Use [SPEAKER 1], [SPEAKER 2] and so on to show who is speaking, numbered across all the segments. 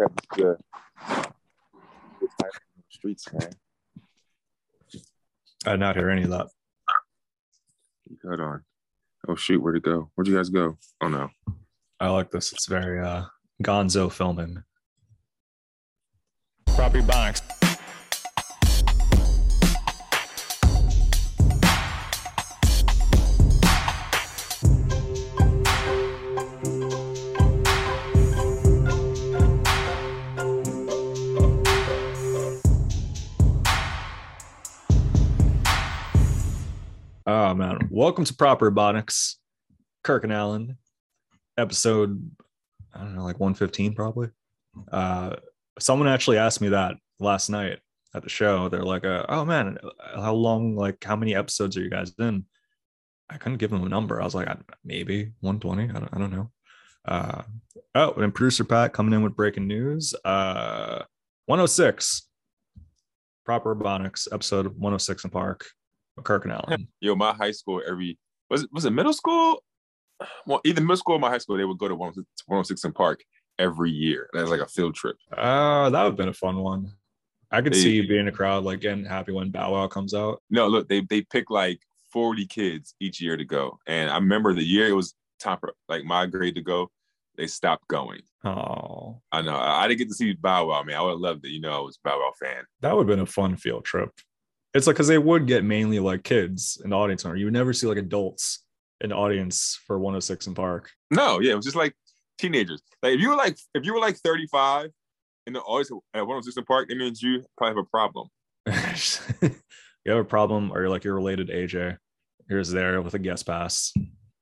[SPEAKER 1] prep is good. Good on the streets, man.
[SPEAKER 2] I did not hear any of that.
[SPEAKER 1] Hold on. Oh shoot, where'd it go? Where'd you guys go? Oh no.
[SPEAKER 2] I like this. It's very uh gonzo filming.
[SPEAKER 3] Property Bonics.
[SPEAKER 2] Man. Welcome to Proper Robotics. Kirk and Allen. Episode I don't know, like 115 probably. Uh someone actually asked me that last night at the show. They're like, uh, oh man, how long, like how many episodes are you guys in? I couldn't give them a number. I was like, maybe 120. I don't, I don't know. Uh, oh, and producer Pat coming in with breaking news. Uh, 106, Proper Robotics, episode 106 & Park, Kirk and Allen.
[SPEAKER 1] Yo, my high school every was it was it middle school? Well, either middle school or my high school, they would go to 106 106 & Park every year. That was like a field trip.
[SPEAKER 2] Uh, that would have been a fun one. I could
[SPEAKER 1] Hey.
[SPEAKER 2] see you being in a crowd, like getting happy when Bow Wow comes out.
[SPEAKER 1] No, look, they they pick like 40 kids each year to go. And I remember the year it was time for like my grade to go, they stopped going.
[SPEAKER 2] Oh,
[SPEAKER 1] I know. I I didn't get to see Bow Wow, man. I would have loved it. You know, I was a Bow Wow fan.
[SPEAKER 2] that would have been a fun field trip. It's like because they would get mainly like kids in the audience, or you would never see like adults in the audience for 106 & Park.
[SPEAKER 1] No, yeah, it was just like teenagers. Like if you were like if you were like 35 in the audience at 106 & Park, it means you probably have a problem.
[SPEAKER 2] you have a problem, or you're like you're related to AJ. Here's there with a guest pass.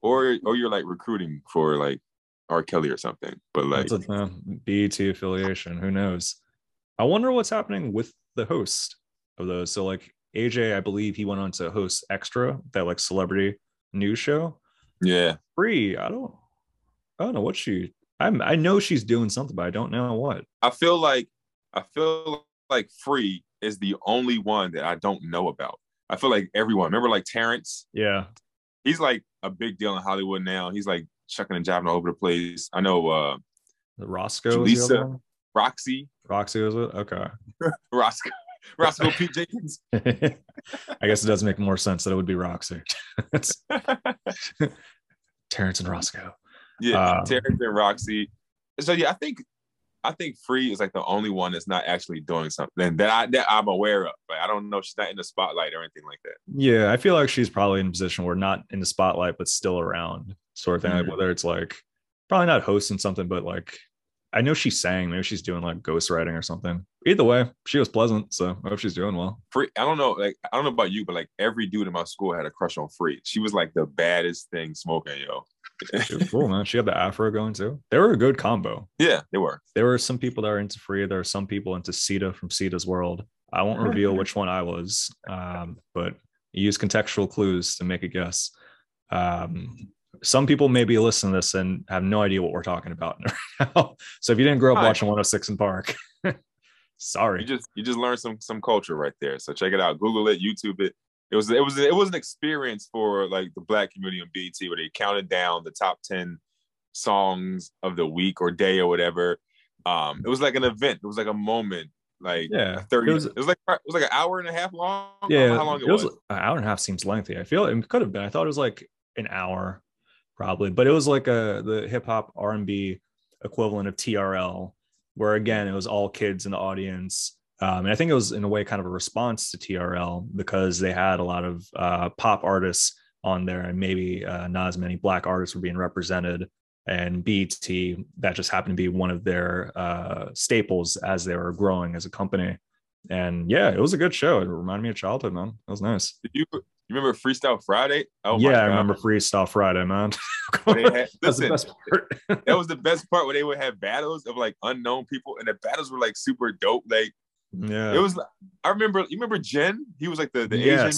[SPEAKER 1] Or or you're like recruiting for like R. Kelly or something. But like
[SPEAKER 2] That's a BET affiliation. Who knows? I wonder what's happening with the host of those. So like AJ, I believe he went on to host Extra, that like celebrity news show.
[SPEAKER 1] yeah.
[SPEAKER 2] Free. I don't. I don't know what she. I'm. I know she's doing something, but I don't know what.
[SPEAKER 1] I feel like I feel like Free is the only one that I don't know about. I feel like everyone. Remember like Terrence?
[SPEAKER 2] Yeah.
[SPEAKER 1] He's like a big deal in Hollywood now. He's like chucking and jiving all over the place. I know uh
[SPEAKER 2] The Roscoe. was the
[SPEAKER 1] Julissa.
[SPEAKER 2] other one?
[SPEAKER 1] Rocsi,
[SPEAKER 2] Rocsi was it? Okay.
[SPEAKER 1] Roscoe, Roscoe Pete Jenkins.
[SPEAKER 2] I guess it does make more sense that it would be Rocsi. Terrence and Roscoe.
[SPEAKER 1] Yeah,
[SPEAKER 2] Um,
[SPEAKER 1] Terrence and Rocsi. So yeah, I think I think Free is like the only one that's not actually doing something that I that I'm aware of. Like I don't know, she's not in the spotlight or anything like that.
[SPEAKER 2] Yeah, I feel like she's probably in a position where not in the spotlight, but still around, sort of thing. Like
[SPEAKER 1] Mhm.
[SPEAKER 2] whether it's like probably not hosting something, but like I know she's sang. Maybe she's doing like ghostwriting or something. Either way, she was pleasant, so I hope she's doing well.
[SPEAKER 1] Free, I don't know, like I don't know about you, but like every dude in my school had a crush on Free. She was like the baddest thing smoking, yo.
[SPEAKER 2] She was cool, man. She had the afro going too. They were a good combo.
[SPEAKER 1] yeah, they were.
[SPEAKER 2] There were some people that are into Free. There are some people into Cita from Cita's World. I won't reveal which one I was, um, but use contextual clues to make a guess. Um, some people may be listening to this and have no idea what we're talking about right now. So if you didn't grow up
[SPEAKER 1] Hi.
[SPEAKER 2] watching 106 & Park, sorry.
[SPEAKER 1] You just you just learned some some culture right there. So check it out. Google it, YouTube it. It was it was it was an experience for like the black community on BET where they counted down the top 10 songs of the week or day or whatever. Um, it was like an event. It was like a moment. Like
[SPEAKER 2] Yeah,
[SPEAKER 1] 30
[SPEAKER 2] it was-
[SPEAKER 1] it was like it was like an hour and a half long. I don't know
[SPEAKER 2] Yeah,
[SPEAKER 1] how long it,
[SPEAKER 2] it was,
[SPEAKER 1] was.
[SPEAKER 2] an hour and a half seems lengthy. I feel it could have been. I thought it was like an hour, probably, but it was like a the hip hop R and B equivalent of TRL, where again it was all kids in the audience. Um, and I think it was in a way kind of a response to TRL because they had a lot of uh, pop artists on there, and maybe uh, not as many black artists were being represented. And BET that just happened to be one of their uh, staples as they were growing as a company. And yeah, it was a good show. It reminded me of childhood, man. That was nice.
[SPEAKER 1] Did you you remember Freestyle Friday? Oh my
[SPEAKER 2] yeah, I remember Freestyle Friday, man.
[SPEAKER 1] Had- listen, that was the best part where they would have battles of like unknown people, and the battles were like super dope. Like
[SPEAKER 2] yeah.
[SPEAKER 1] it was. I remember. You remember Jin? He was like the the Asian.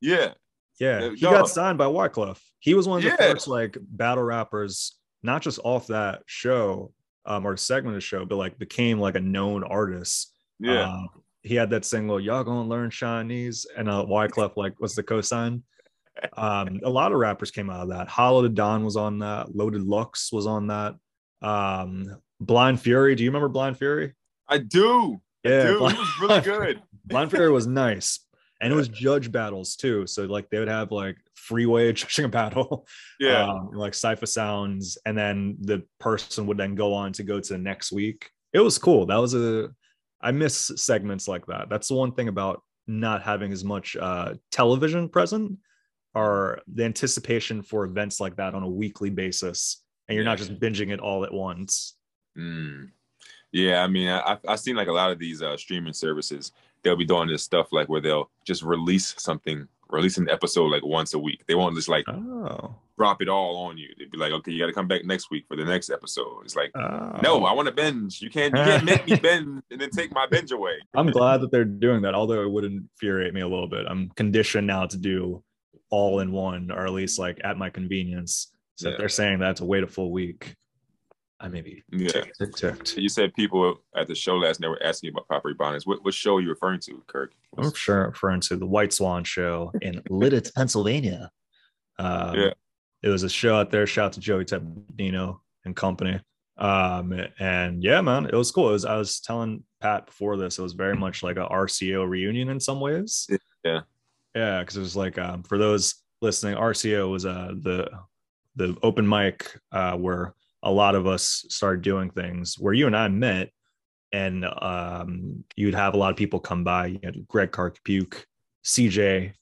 [SPEAKER 1] Yeah,
[SPEAKER 2] Yeah.
[SPEAKER 1] Uh,
[SPEAKER 2] He
[SPEAKER 1] dog.
[SPEAKER 2] got signed by Wyclef. He was one of the
[SPEAKER 1] Yeah.
[SPEAKER 2] first like battle rappers, not just off that show um, or segment of the show, but like became like a known artist.
[SPEAKER 1] yeah.
[SPEAKER 2] Um, he had that single, Y'all gonna learn Chinese, and uh Wyclef like was the cosign. Um, a lot of rappers came out of that. Hollow Da Don was on that, Loaded Lux was on that. Um, Blind Fury. Do you remember Blind Fury?
[SPEAKER 1] I do.
[SPEAKER 2] Yeah,
[SPEAKER 1] Dude,
[SPEAKER 2] Blind,
[SPEAKER 1] he was really good.
[SPEAKER 2] Blind Fury was nice, and it was judge battles too. So like they would have like freeway judging a battle,
[SPEAKER 1] Yeah.
[SPEAKER 2] um, like Cipha Sounds, and then the person would then go on to go to the next week. It was cool. That was a I miss segments like that. That's the one thing about not having as much uh, television present, or the anticipation for events like that on a weekly basis, and you're not just binging it all at once.
[SPEAKER 1] Mm. Yeah, I mean, I, I've seen like a lot of these uh, streaming services. They'll be doing this stuff like where they'll just release something, release an episode like once a week. They won't just like
[SPEAKER 2] Oh,
[SPEAKER 1] drop it all on you. They'd be like, okay, you got to come back next week for the next episode. It's like,
[SPEAKER 2] oh.
[SPEAKER 1] no, I want to binge. You can't, you can't make me binge and then take my binge away.
[SPEAKER 2] I'm glad that they're doing that, although it would infuriate me a little bit. I'm conditioned now to do all in one, or at least like at my convenience. So if they're saying that to wait a full week, I may be
[SPEAKER 1] Yeah.
[SPEAKER 2] ticked, ticked, ticked.
[SPEAKER 1] You said people at the show last night were asking you about property bonnets. What, what show are you referring to, Kirk?
[SPEAKER 2] I'm sure referring to the White Swan show in Lititz, Pennsylvania. Um,
[SPEAKER 1] Yeah.
[SPEAKER 2] It was a show out there. Shout out to Joey Tepnino and company. Um, and yeah, man, it was cool. It was, I was telling Pat before this, it was very much like a RCO reunion in some ways.
[SPEAKER 1] Yeah.
[SPEAKER 2] Yeah. Cause it was like, um, for those listening, RCO was uh, the, the open mic uh, where a lot of us started doing things where you and I met and um, you'd have a lot of people come by. You had Greg Karkpuke, CJ,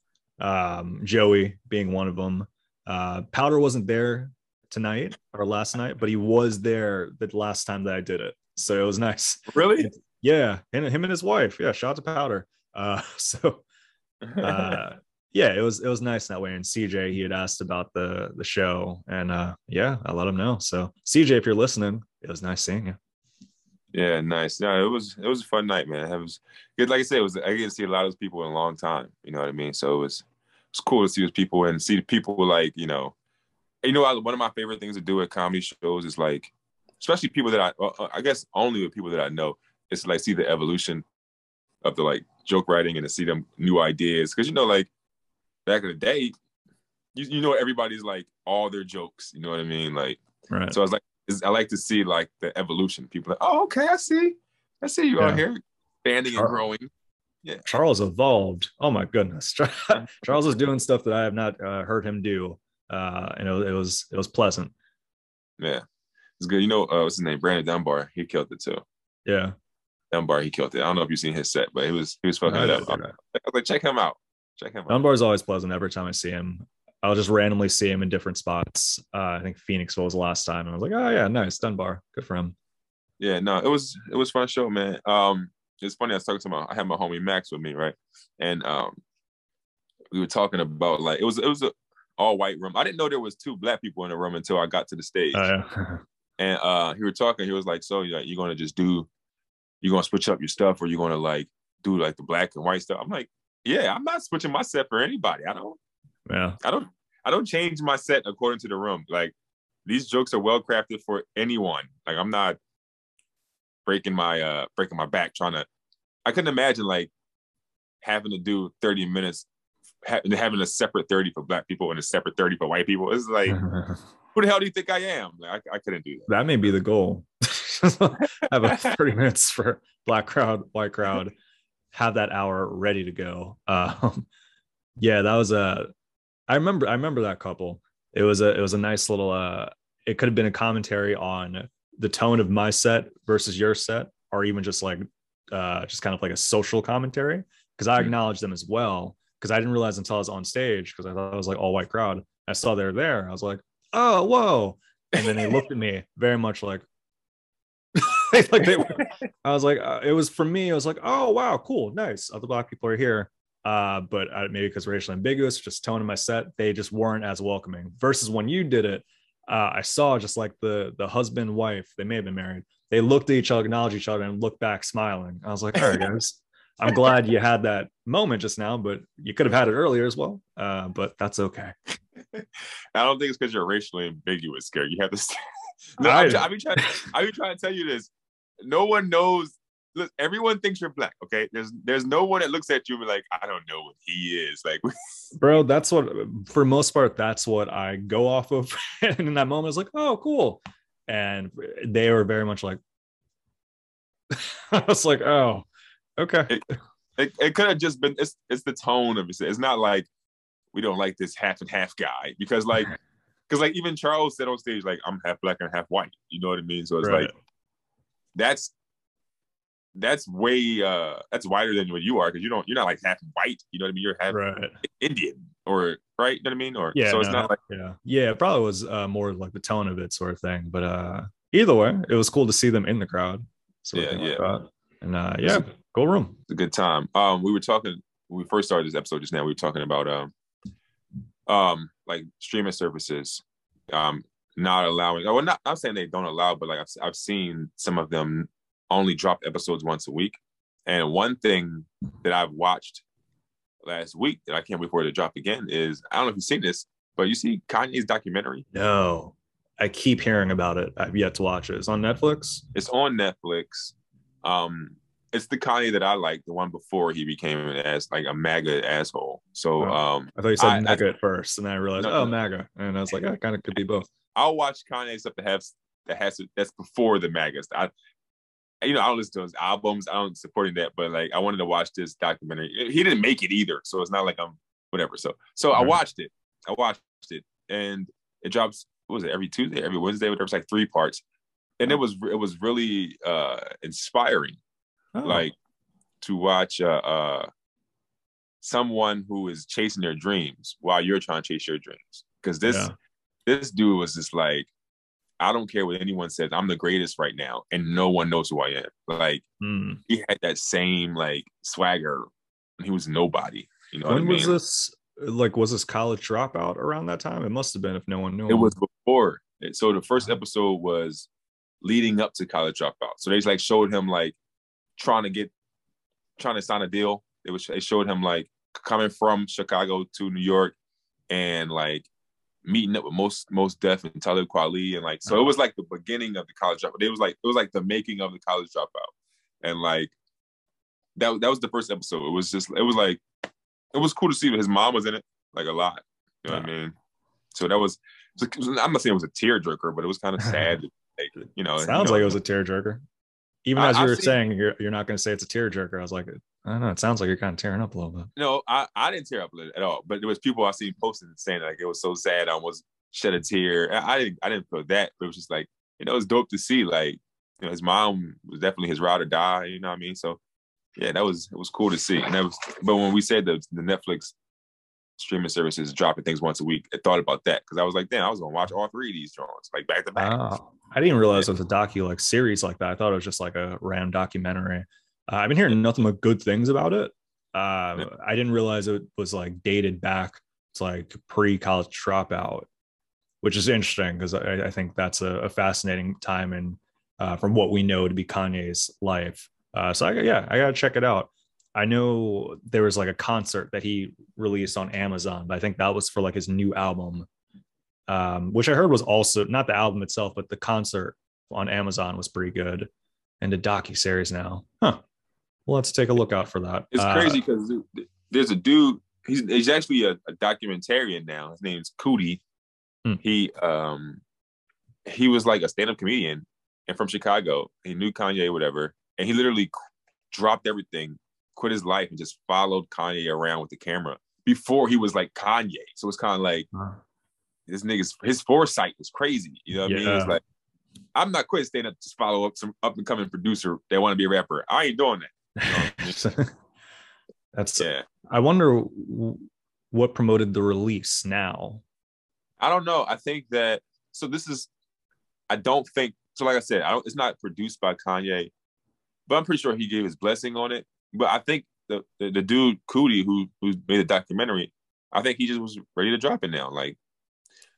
[SPEAKER 2] um, Joey being one of them. Uh, Powder wasn't there tonight or last night, but he was there the last time that I did it. So it was nice.
[SPEAKER 1] Really?
[SPEAKER 2] Yeah, and him and his wife. Yeah, shout out to Powder. Uh, so uh, yeah, it was it was nice that way. And CJ, he had asked about the the show, and uh, yeah, I let him know. So CJ, if you're listening, it was nice seeing you.
[SPEAKER 1] Yeah, nice. Yeah, it was it was a fun night, man. It was good. Like I said, it was I to see a lot of those people in a long time. You know what I mean? So it was it's cool to see those people and see the people like you know, you know, one of my favorite things to do at comedy shows is like, especially people that I well, I guess only with people that I know, it's like see the evolution of the like joke writing and to see them new ideas because you know like back in the day, you you know everybody's like all their jokes. You know what I mean? Like
[SPEAKER 2] Right.
[SPEAKER 1] so I was like, is- I like to see like the evolution. People are like, oh, okay, I see, I see you out
[SPEAKER 2] Yeah.
[SPEAKER 1] here, expanding and growing.
[SPEAKER 2] Yeah, Charles evolved. Oh my goodness, Charles is doing stuff that I have not uh, heard him do, uh, and it, was- it was it was pleasant.
[SPEAKER 1] Yeah, it's good. You know, uh, what's his name? Brandon Dunbar. He killed it too.
[SPEAKER 2] Yeah,
[SPEAKER 1] Dunbar, he killed it. I don't know if you've seen his set, but he was he was fucking
[SPEAKER 2] I
[SPEAKER 1] it up. I was like, check him out. Check him out.
[SPEAKER 2] Dunbar's always pleasant. Every time I see him, I'll just randomly see him in different spots. Uh, I think Phoenixville was the last time, and I was like, oh yeah, nice Dunbar, good for him.
[SPEAKER 1] Yeah, no, it was it was fun show, man. Um, it's funny. I was talking to my I had my homie Max with me, right? And um, we were talking about like it was it was a all white room. I didn't know there was two black people in the room until I got to the stage.
[SPEAKER 2] Uh, yeah.
[SPEAKER 1] and uh he were talking he was like so you're, like, you're gonna just do you're gonna switch up your stuff or you're gonna like do like the black and white stuff i'm like yeah i'm not switching my set for anybody. I don't
[SPEAKER 2] yeah,
[SPEAKER 1] i don't i don't change my set according to the room. Like these jokes are well crafted for anyone. Like i'm not breaking my uh breaking my back trying to i couldn't imagine like having to do 30 minutes ha- having a separate 30 for black people and a separate 30 for white people. It's like who the hell do you think i am? Like i, I couldn't do that.
[SPEAKER 2] That may be the goal. have a 30 minutes for black crowd, white crowd, have that hour ready to go. Um, yeah, that was a. I remember. I remember that couple. It was a. It was a nice little. Uh, it could have been a commentary on the tone of my set versus your set, or even just like, uh, just kind of like a social commentary. Because I
[SPEAKER 1] Hmm.
[SPEAKER 2] acknowledged them as well. Because I didn't realize until I was on stage. Because I thought it was like all white crowd. I saw they're there. I was like, oh, whoa. And then they looked at me very much like, like they were, I was like, uh, it was for me. I was like, oh wow, cool, nice. Other black people are here, uh, but uh, maybe because racially ambiguous, just tone in my set, they just weren't as welcoming. Versus when you did it, uh, I saw just like the the husband wife, they may have been married. They looked at each other, acknowledged each other, and looked back smiling. I was like, all right, guys. I'm glad you had that moment just now, but you could have had it earlier as well. Uh, but that's okay.
[SPEAKER 1] I don't think it's because you're racially ambiguous, Gary. You have to. St- Look,
[SPEAKER 2] I-
[SPEAKER 1] I'm, I be trying. I be trying to tell you this. No one knows. Look, everyone thinks you're black. Okay, there's there's no one that looks at you and be like, I don't know what he is. Like,
[SPEAKER 2] bro that's what for most part that's what i go off of and in that moment it's like oh cool and they were very much like I was like, oh, okay.
[SPEAKER 1] It, it, it could have just been it's it's the tone of it. It's not like we don't like this half and half guy because like because like even Charles said on stage like I'm half black and half white. You know what I mean? So it's
[SPEAKER 2] Right.
[SPEAKER 1] like that's that's way uh that's wider than what you are because you don't you're not like half white. You know what I mean? You're half
[SPEAKER 2] Right.
[SPEAKER 1] Indian or right. You know what I mean? Or
[SPEAKER 2] Yeah.
[SPEAKER 1] so it's
[SPEAKER 2] no,
[SPEAKER 1] not like
[SPEAKER 2] yeah. Yeah. It probably was uh, more like the tone of it sort of thing. But uh either way, it was cool to see them in the crowd. Of
[SPEAKER 1] Yeah,
[SPEAKER 2] like
[SPEAKER 1] yeah.
[SPEAKER 2] And uh yeah, go room.
[SPEAKER 1] it's a good time. Um, we were talking when we first started this episode just now. We were talking about um, um, like streaming services, um, not allowing. Well, not. I'm saying they don't allow, but like I've I've seen some of them only drop episodes once a week. And one thing that I've watched last week that I can't wait for it to drop again is I don't know if you've seen this, but you see Kanye's documentary.
[SPEAKER 2] No. I keep hearing about it. I've yet to watch it. It's on Netflix.
[SPEAKER 1] It's on Netflix. Um, it's the Kanye that I like, the one before he became an ass like a MAGA asshole. So
[SPEAKER 2] Oh.
[SPEAKER 1] um,
[SPEAKER 2] I thought you said
[SPEAKER 1] I- I-
[SPEAKER 2] MAGA at first, and then I realized,
[SPEAKER 1] No,
[SPEAKER 2] oh,
[SPEAKER 1] no.
[SPEAKER 2] MAGA, and I was like, I kind of could be both.
[SPEAKER 1] I'll watch Kanye stuff that has that has that's before the MAGA. stuff. I, you know, I don't listen to his albums. I don't supporting that, but like I wanted to watch this documentary. He didn't make it either, so it's not like I'm whatever. So so I watched it. I watched it, and it drops. What was it? Every Tuesday, every Wednesday, whatever. It's like three parts, and it was it was really uh inspiring.
[SPEAKER 2] Oh,
[SPEAKER 1] like to watch uh, uh someone who is chasing their dreams while you're trying to chase your dreams because this
[SPEAKER 2] Yeah.
[SPEAKER 1] This dude was just like i don't care what anyone says i'm the greatest right now and no one knows who i am like
[SPEAKER 2] hmm.
[SPEAKER 1] he had that same like swagger and he was nobody you know what
[SPEAKER 2] when
[SPEAKER 1] I mean?
[SPEAKER 2] was this? Like, was this college dropout around that time? It must have been if no one knew.
[SPEAKER 1] it
[SPEAKER 2] him.
[SPEAKER 1] was before so the first episode was leading up to college dropout so they just like showed him like trying to get trying to sign a deal it was they showed him like coming from chicago to new york and like meeting up with most Mos Def and Talib Kweli. And like so it was like the beginning of the college dropout. It was like it was like the making of the college dropout. And like that that was the first episode. It was just it was like it was cool to see that his mom was in it like a lot. You know what i mean? So that was I'm not saying it was a tearjerker, but it was kind of sad. like, you know,
[SPEAKER 2] Sounds
[SPEAKER 1] you
[SPEAKER 2] like it was a tearjerker. Even
[SPEAKER 1] I-
[SPEAKER 2] as you
[SPEAKER 1] I've
[SPEAKER 2] were
[SPEAKER 1] seen-
[SPEAKER 2] saying, you're, you're not going to say it's a tearjerker. I was like, I don't know. It sounds like you're kind of tearing up a little bit.
[SPEAKER 1] No, I, I didn't tear up at all. But there was people I seen posting saying like it was so sad. I almost shed a tear. I, I didn't I didn't feel that, but it was just like you know it's dope to see. Like you know his mom was definitely his ride or die. You know what I mean? So yeah, that was it was cool to see. And that was but when we said the the Netflix streaming services dropping things once a week, I thought about that because I was like, damn, I was gonna watch all three of these drawings like back to back.
[SPEAKER 2] Oh, I didn't realize it was a docu like series like that. I thought it was just like a random documentary. Uh, I've been hearing nothing but good things about it. Uh,
[SPEAKER 1] Yeah.
[SPEAKER 2] I didn't realize it was like dated back to like pre college dropout, which is interesting because I, I think that's a, a fascinating time and uh, from what we know to be Kanye's life. Uh, so I, yeah, I gotta check it out. I know there was like a concert that he released on Amazon, but I think that was for like his new album, um, which I heard was also not the album itself, but the concert on Amazon was pretty good. And the docu series now, huh? Well, let's take a look out for that.
[SPEAKER 1] It's
[SPEAKER 2] Uh,
[SPEAKER 1] crazy because there's a dude. He's he's actually a, a documentarian now. His name's Coodie.
[SPEAKER 2] Hmm.
[SPEAKER 1] He um he was like a stand-up comedian and from Chicago. He knew Kanye, whatever, and he literally dropped everything, quit his life, and just followed Kanye around with the camera before he was like Kanye. So it's kind of like
[SPEAKER 2] uh,
[SPEAKER 1] this nigga's his foresight was crazy. You know what I mean? It's like I'm not quitting stand up to follow up some up and coming producer that want to be a rapper. I ain't doing that.
[SPEAKER 2] That's.
[SPEAKER 1] Yeah.
[SPEAKER 2] I wonder what promoted the release now.
[SPEAKER 1] I don't know. I think that so this is I don't think so like I said, I don't it's not produced by Kanye, but I'm pretty sure he gave his blessing on it. But I think the the, the dude Coodie who who made the documentary, I think he just was ready to drop it now. Like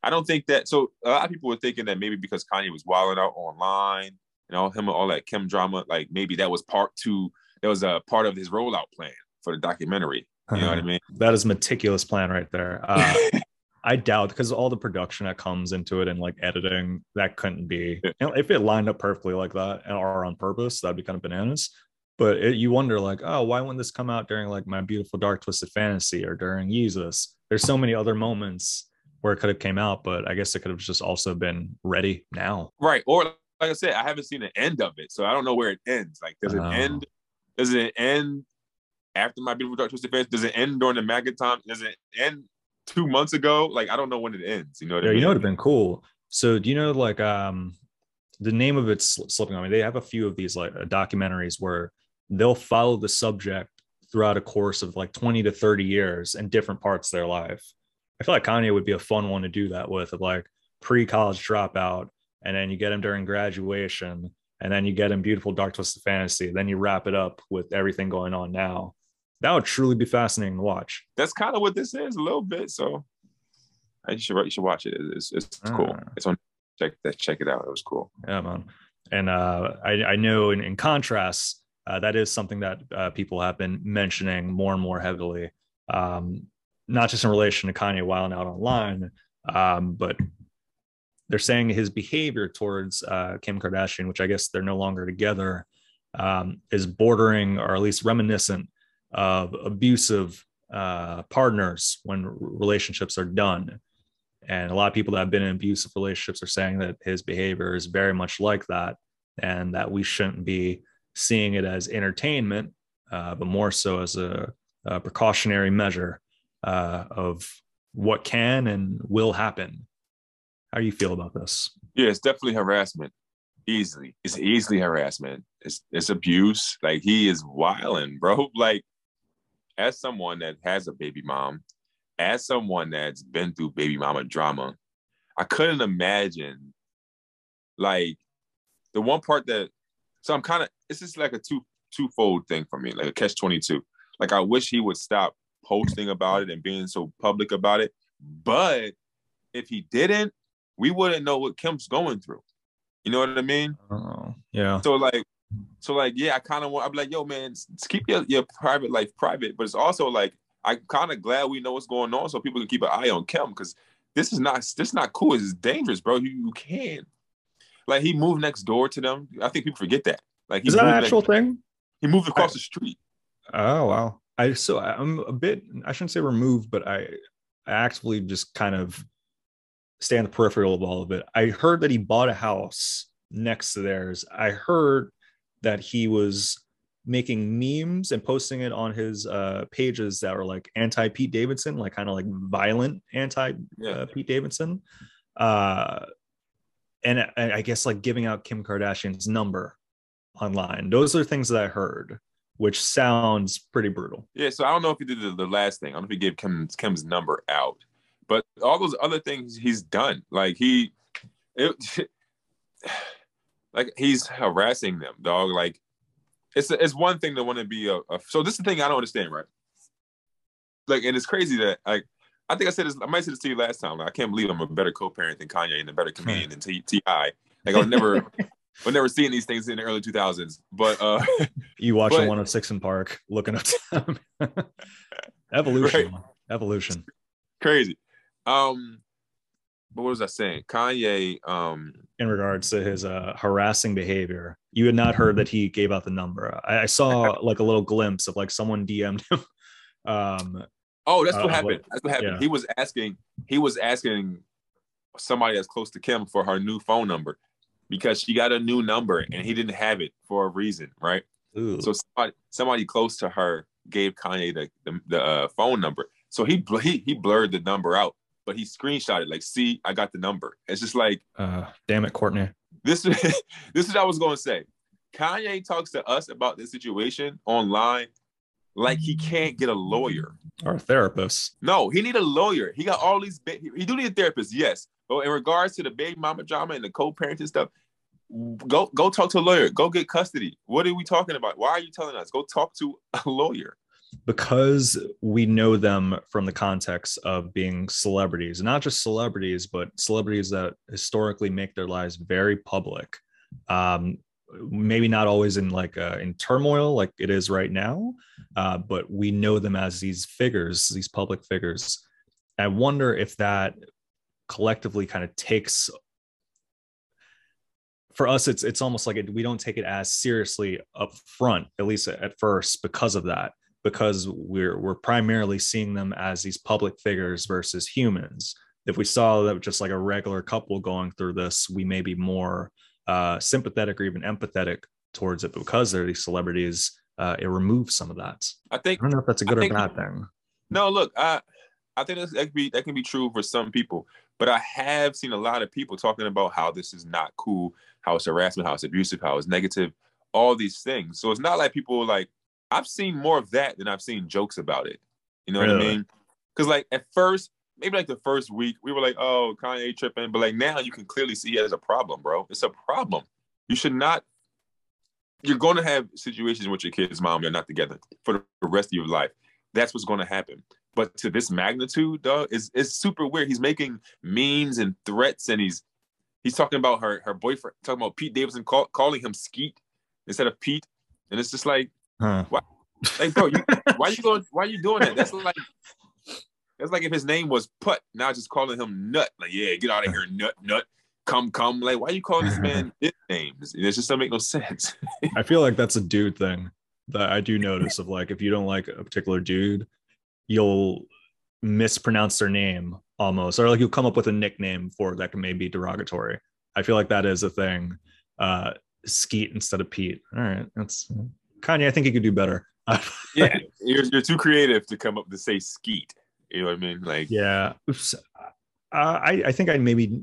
[SPEAKER 1] I don't think that so a lot of people were thinking that maybe because Kanye was wilding out online and all him and all that Kim drama, like maybe that was part two, that was a part of his rollout plan for the documentary. You know what I mean?
[SPEAKER 2] That is meticulous plan right there. Uh, I doubt because all the production that comes into it and like editing, that couldn't be. If it lined up perfectly like that and or on purpose, that'd be kind of bananas. But it, you wonder, like, oh, why wouldn't this come out during like my beautiful dark twisted fantasy or during Jesus? There's so many other moments where it could have came out, but I guess it could have just also been ready now.
[SPEAKER 1] Right. Or like I said, I haven't seen the end of it, so I don't know where it ends. Like, does it
[SPEAKER 2] Oh.
[SPEAKER 1] end? Does it end after my beautiful dark twisted fantasy? Does it end during the MAGA time? Does it end two months ago? Like, I don't know when it ends. You know
[SPEAKER 2] Yeah,
[SPEAKER 1] I mean?
[SPEAKER 2] you know, it would have been cool. So, do you know like um the name of it's slipping on me? They have a few of these like uh, documentaries where they'll follow the subject throughout a course of like 20 to 30 years in different parts of their life. I feel like Kanye would be a fun one to do that with, of like pre-college dropout, and then you get him during graduation, and then you get him beautiful dark twisted fantasy. Then you wrap it up with everything going on now. That would truly be fascinating to watch.
[SPEAKER 1] That's kind of what this is a little bit. So, I should you should watch it. It's it's, it's cool.
[SPEAKER 2] Ah.
[SPEAKER 1] It's on. Check that. Check it out. It was cool.
[SPEAKER 2] Yeah, man. And uh, I, I know in, in contrast, uh, that is something that uh, people have been mentioning more and more heavily, um, not just in relation to Kanye wilding out online, um, but they're saying his behavior towards uh, Kim Kardashian, which I guess they're no longer together, um, is bordering or at least reminiscent of abusive uh, partners when relationships are done. And a lot of people that have been in abusive relationships are saying that his behavior is very much like that, and that we shouldn't be seeing it as entertainment, uh, but more so as a, a precautionary measure uh, of what can and will happen. How do you feel about this?
[SPEAKER 1] Yeah, it's definitely harassment. Easily, it's easily harassment. It's it's abuse. Like he is wilding, bro. Like as someone that has a baby mom, as someone that's been through baby mama drama, I couldn't imagine like the one part that so I'm kind of it's just like a two twofold thing for me, like a catch 22. Like I wish he would stop posting about it and being so public about it. But if he didn't, we wouldn't know what Kim's going through. You know what I mean?
[SPEAKER 2] Oh, yeah.
[SPEAKER 1] So like, so like, yeah, I kind of want. I'm like, yo, man, keep your, your private life private. But it's also like, I'm kind of glad we know what's going on, so people can keep an eye on Kim because this is not this is not cool. It's dangerous, bro. You, you can't. Like he moved next door to them. I think people forget that. Like he
[SPEAKER 2] Is that an
[SPEAKER 1] moved next-
[SPEAKER 2] actual thing?
[SPEAKER 1] he moved across the street.
[SPEAKER 2] Oh wow. I so I'm a bit I shouldn't say removed, but I I actively just kind of stay on the peripheral of all of it. I heard that he bought a house next to theirs. I heard that he was making memes and posting it on his uh pages that were like anti Pete Davidson, like kind of like violent anti
[SPEAKER 1] Yeah.
[SPEAKER 2] uh, Pete Davidson. Uh and I I guess like giving out Kim Kardashian's number online. Those are things that I heard, which sounds pretty brutal.
[SPEAKER 1] Yeah, so I don't know if he did the, the last thing. I don't know if he gave Kim, Kim's number out, but all those other things he's done, like he, it, like he's harassing them, dog. Like it's it's one thing to want to be a, a. So this is the thing I don't understand, right? Like, and it's crazy that like I think I said this. I might say this to you last time. Like, I can't believe I'm a better co-parent than Kanye and a better comedian than Ti. Like I was never. We're never seeing these things in the early 2000s, but uh
[SPEAKER 2] You watching
[SPEAKER 1] But-
[SPEAKER 2] 106 & Park, looking up to them. Evolution. Evolution.
[SPEAKER 1] crazy. Um, but what was I saying? Kanye. Um,
[SPEAKER 2] In regards to his uh, harassing behavior, you had not heard that he gave out the number. I, I saw like a little glimpse of like someone DM'd him. Um,
[SPEAKER 1] oh, that's
[SPEAKER 2] Uh,
[SPEAKER 1] what
[SPEAKER 2] what-
[SPEAKER 1] happened. That's what happened.
[SPEAKER 2] yeah.
[SPEAKER 1] He was asking. He was asking somebody that's close to Kim for her new phone number because she got a new number and he didn't have it for a reason, right?
[SPEAKER 2] ooh.
[SPEAKER 1] So somebody, somebody close to her gave Kanye the the, the uh, phone number. So he, bl- he he blurred the number out, but he screenshot it like, "See, I got the number." It's just like
[SPEAKER 2] uh, damn it, Courtney.
[SPEAKER 1] this this is what I was going to say. Kanye talks to us about this situation online like he can't get a lawyer.
[SPEAKER 2] or a therapist.
[SPEAKER 1] No, he need a lawyer. He got all these. Ba- he do need a therapist, yes. But in regards to the baby mama drama and the co-parenting stuff, go go talk to a lawyer. Go get custody. What are we talking about? Why are you telling us? Go talk to a lawyer.
[SPEAKER 2] because we know them from the context of being celebrities, not just celebrities, but celebrities that historically make their lives very public. Um, maybe not always in like uh, in turmoil like it is right now, uh, but we know them as these figures, these public figures. I wonder if that collectively kind of takes for us it's it's almost like it, we don't take it as seriously up front at least at first because of that because we're we're primarily seeing them as these public figures versus humans if we saw that just like a regular couple going through this, we may be more uh, sympathetic or even empathetic towards it. But because they're these celebrities, uh, it removes some of that.
[SPEAKER 1] I think
[SPEAKER 2] I don't know if that's a good
[SPEAKER 1] I
[SPEAKER 2] or bad thing.
[SPEAKER 1] No, look, I I think that's, that can be that can be true for some people, but I have seen a lot of people talking about how this is not cool, how it's harassment, how it's abusive, how it's negative, all these things. So it's not like people like I've seen more of that than I've seen jokes about it. You know what I mean? Because like at first, maybe like the first week, we were like, "Oh, Kanye tripping," but like now you can clearly see it as a problem, bro. It's a problem. You should not. You're going to have situations with your kid's mom they're not together for the rest of your life. That's what's going to happen but to this magnitude, dog, is is super weird. He's making memes and threats, and he's he's talking about her her boyfriend, talking about Pete Davidson, call, calling him Skeet instead of Pete, and it's just like,
[SPEAKER 2] Huh.
[SPEAKER 1] like, bro, you, why you going? Why you doing that? That's like that's like if his name was Put, now just calling him Nut. Like, yeah, get out of here, Nut, Nut, come, come. Like, why are you calling this man his names? It just doesn't make no sense.
[SPEAKER 2] I feel like that's a dude thing that I do notice of like if you don't like a particular dude, you'll mispronounce their name almost, or like you'll come up with a nickname for it that can maybe be derogatory. I feel like that is a thing. Uh Skeet instead of Pete. All right. That's Kanye. I think he could do better.
[SPEAKER 1] yeah, you're, you're too creative to come up to say Skeet. You know what I mean? Like,
[SPEAKER 2] Yeah. Oops. I, I think I maybe,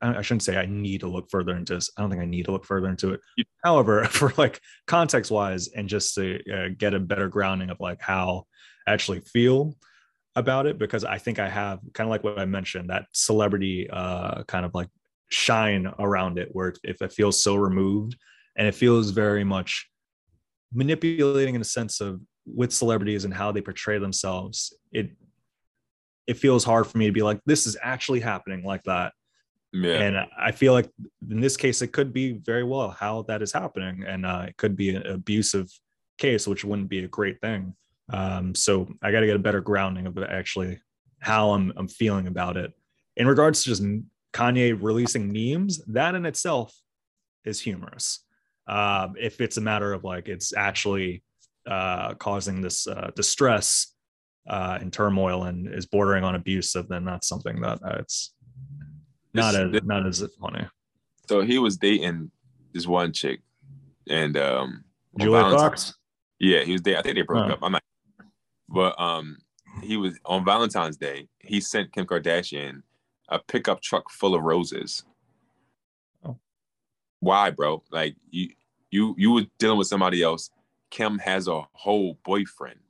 [SPEAKER 2] I shouldn't say I need to look further into this. I don't think I need to look further into it. However, for like context wise and just to uh, get a better grounding of like how I actually feel about it, because I think I have kind of like what I mentioned that celebrity uh, kind of like shine around it where if it feels so removed and it feels very much manipulating in a sense of with celebrities and how they portray themselves it it feels hard for me to be like this is actually happening like that.
[SPEAKER 1] Yeah.
[SPEAKER 2] and i feel like in this case it could be very well how that is happening. And uh, it could be an abusive case which wouldn't be a great thing. Um, so i got to get a better grounding of actually how I'm, I'm feeling about it. In regards to just kanye releasing memes that in itself is humorous. Um, if it's a matter of like it's actually uh, causing this uh, distress uh, and turmoil and is bordering on abusive, then that's something that uh, it's not
[SPEAKER 1] This-
[SPEAKER 2] as not as funny.
[SPEAKER 1] so he was dating this one chick, and um,
[SPEAKER 2] Julia Fox.
[SPEAKER 1] Yeah, he was there. I think they broke up. I'm not, but um, he was on Valentine's Day. He sent Kim Kardashian a pickup truck full of roses.
[SPEAKER 2] Oh.
[SPEAKER 1] Why, bro? Like you, you, you were dealing with somebody else. Kim has a whole boyfriend.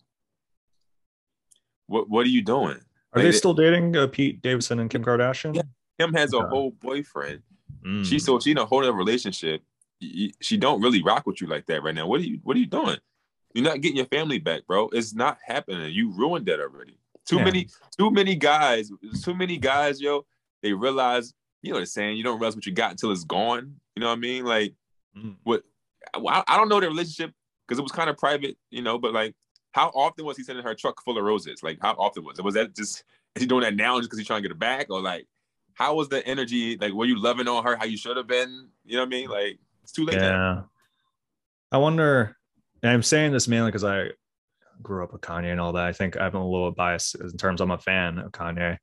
[SPEAKER 1] What What are you doing?
[SPEAKER 2] Are
[SPEAKER 1] Like,
[SPEAKER 2] they still dating uh, Pete Davidson and Kim Kardashian?
[SPEAKER 1] Yeah. Kim has a whole boyfriend.
[SPEAKER 2] Mm.
[SPEAKER 1] She so she in a whole other relationship. She don't really rock with you like that right now. What are you What are you doing? You're not getting your family back, bro. It's not happening. You ruined that already. Too
[SPEAKER 2] Yeah.
[SPEAKER 1] many, too many guys. Too many guys, yo. They realize, you know what I'm saying. You don't realize what you got until it's gone. You know what I mean? Like
[SPEAKER 2] Mm.
[SPEAKER 1] I, I don't know their relationship because it was kind of private, you know. But like, how often was he sending her a truck full of roses? Like, how often was it? Was that just is he doing that now just because he's trying to get it back, or like, how was the energy? Like, were you loving on her how you should have been? You know what I mean? Like, it's too late now.
[SPEAKER 2] Yeah. I wonder, and I'm saying this mainly because I grew up with Kanye and all that. I think I'm a little biased in terms of I'm a fan of Kanye.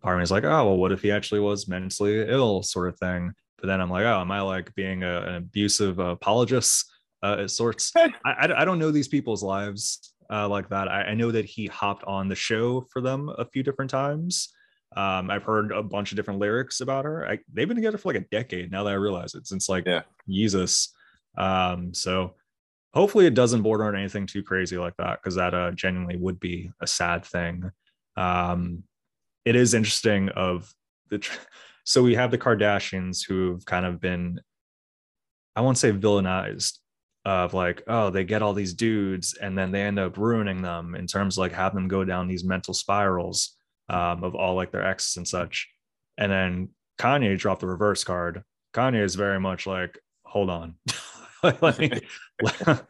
[SPEAKER 2] Part of me is like, oh, well, what if he actually was mentally ill, sort of thing. But then I'm like, oh, am I like being a, an abusive apologist uh, sorts? I, I don't know these people's lives uh, like that. I, I know that he hopped on the show for them a few different times. Um, I've heard a bunch of different lyrics about her. I, they've been together for like a decade now that I realize it since like
[SPEAKER 1] Yeah.
[SPEAKER 2] Jesus. Um, so hopefully it doesn't border on anything too crazy like that because that uh, genuinely would be a sad thing. Um, it is interesting of the tr- so we have the Kardashians who've kind of been I won't say villainized of like oh they get all these dudes and then they end up ruining them in terms of like have them go down these mental spirals um, of all like their exes and such. And then Kanye dropped the reverse card. Kanye is very much like hold on. Let me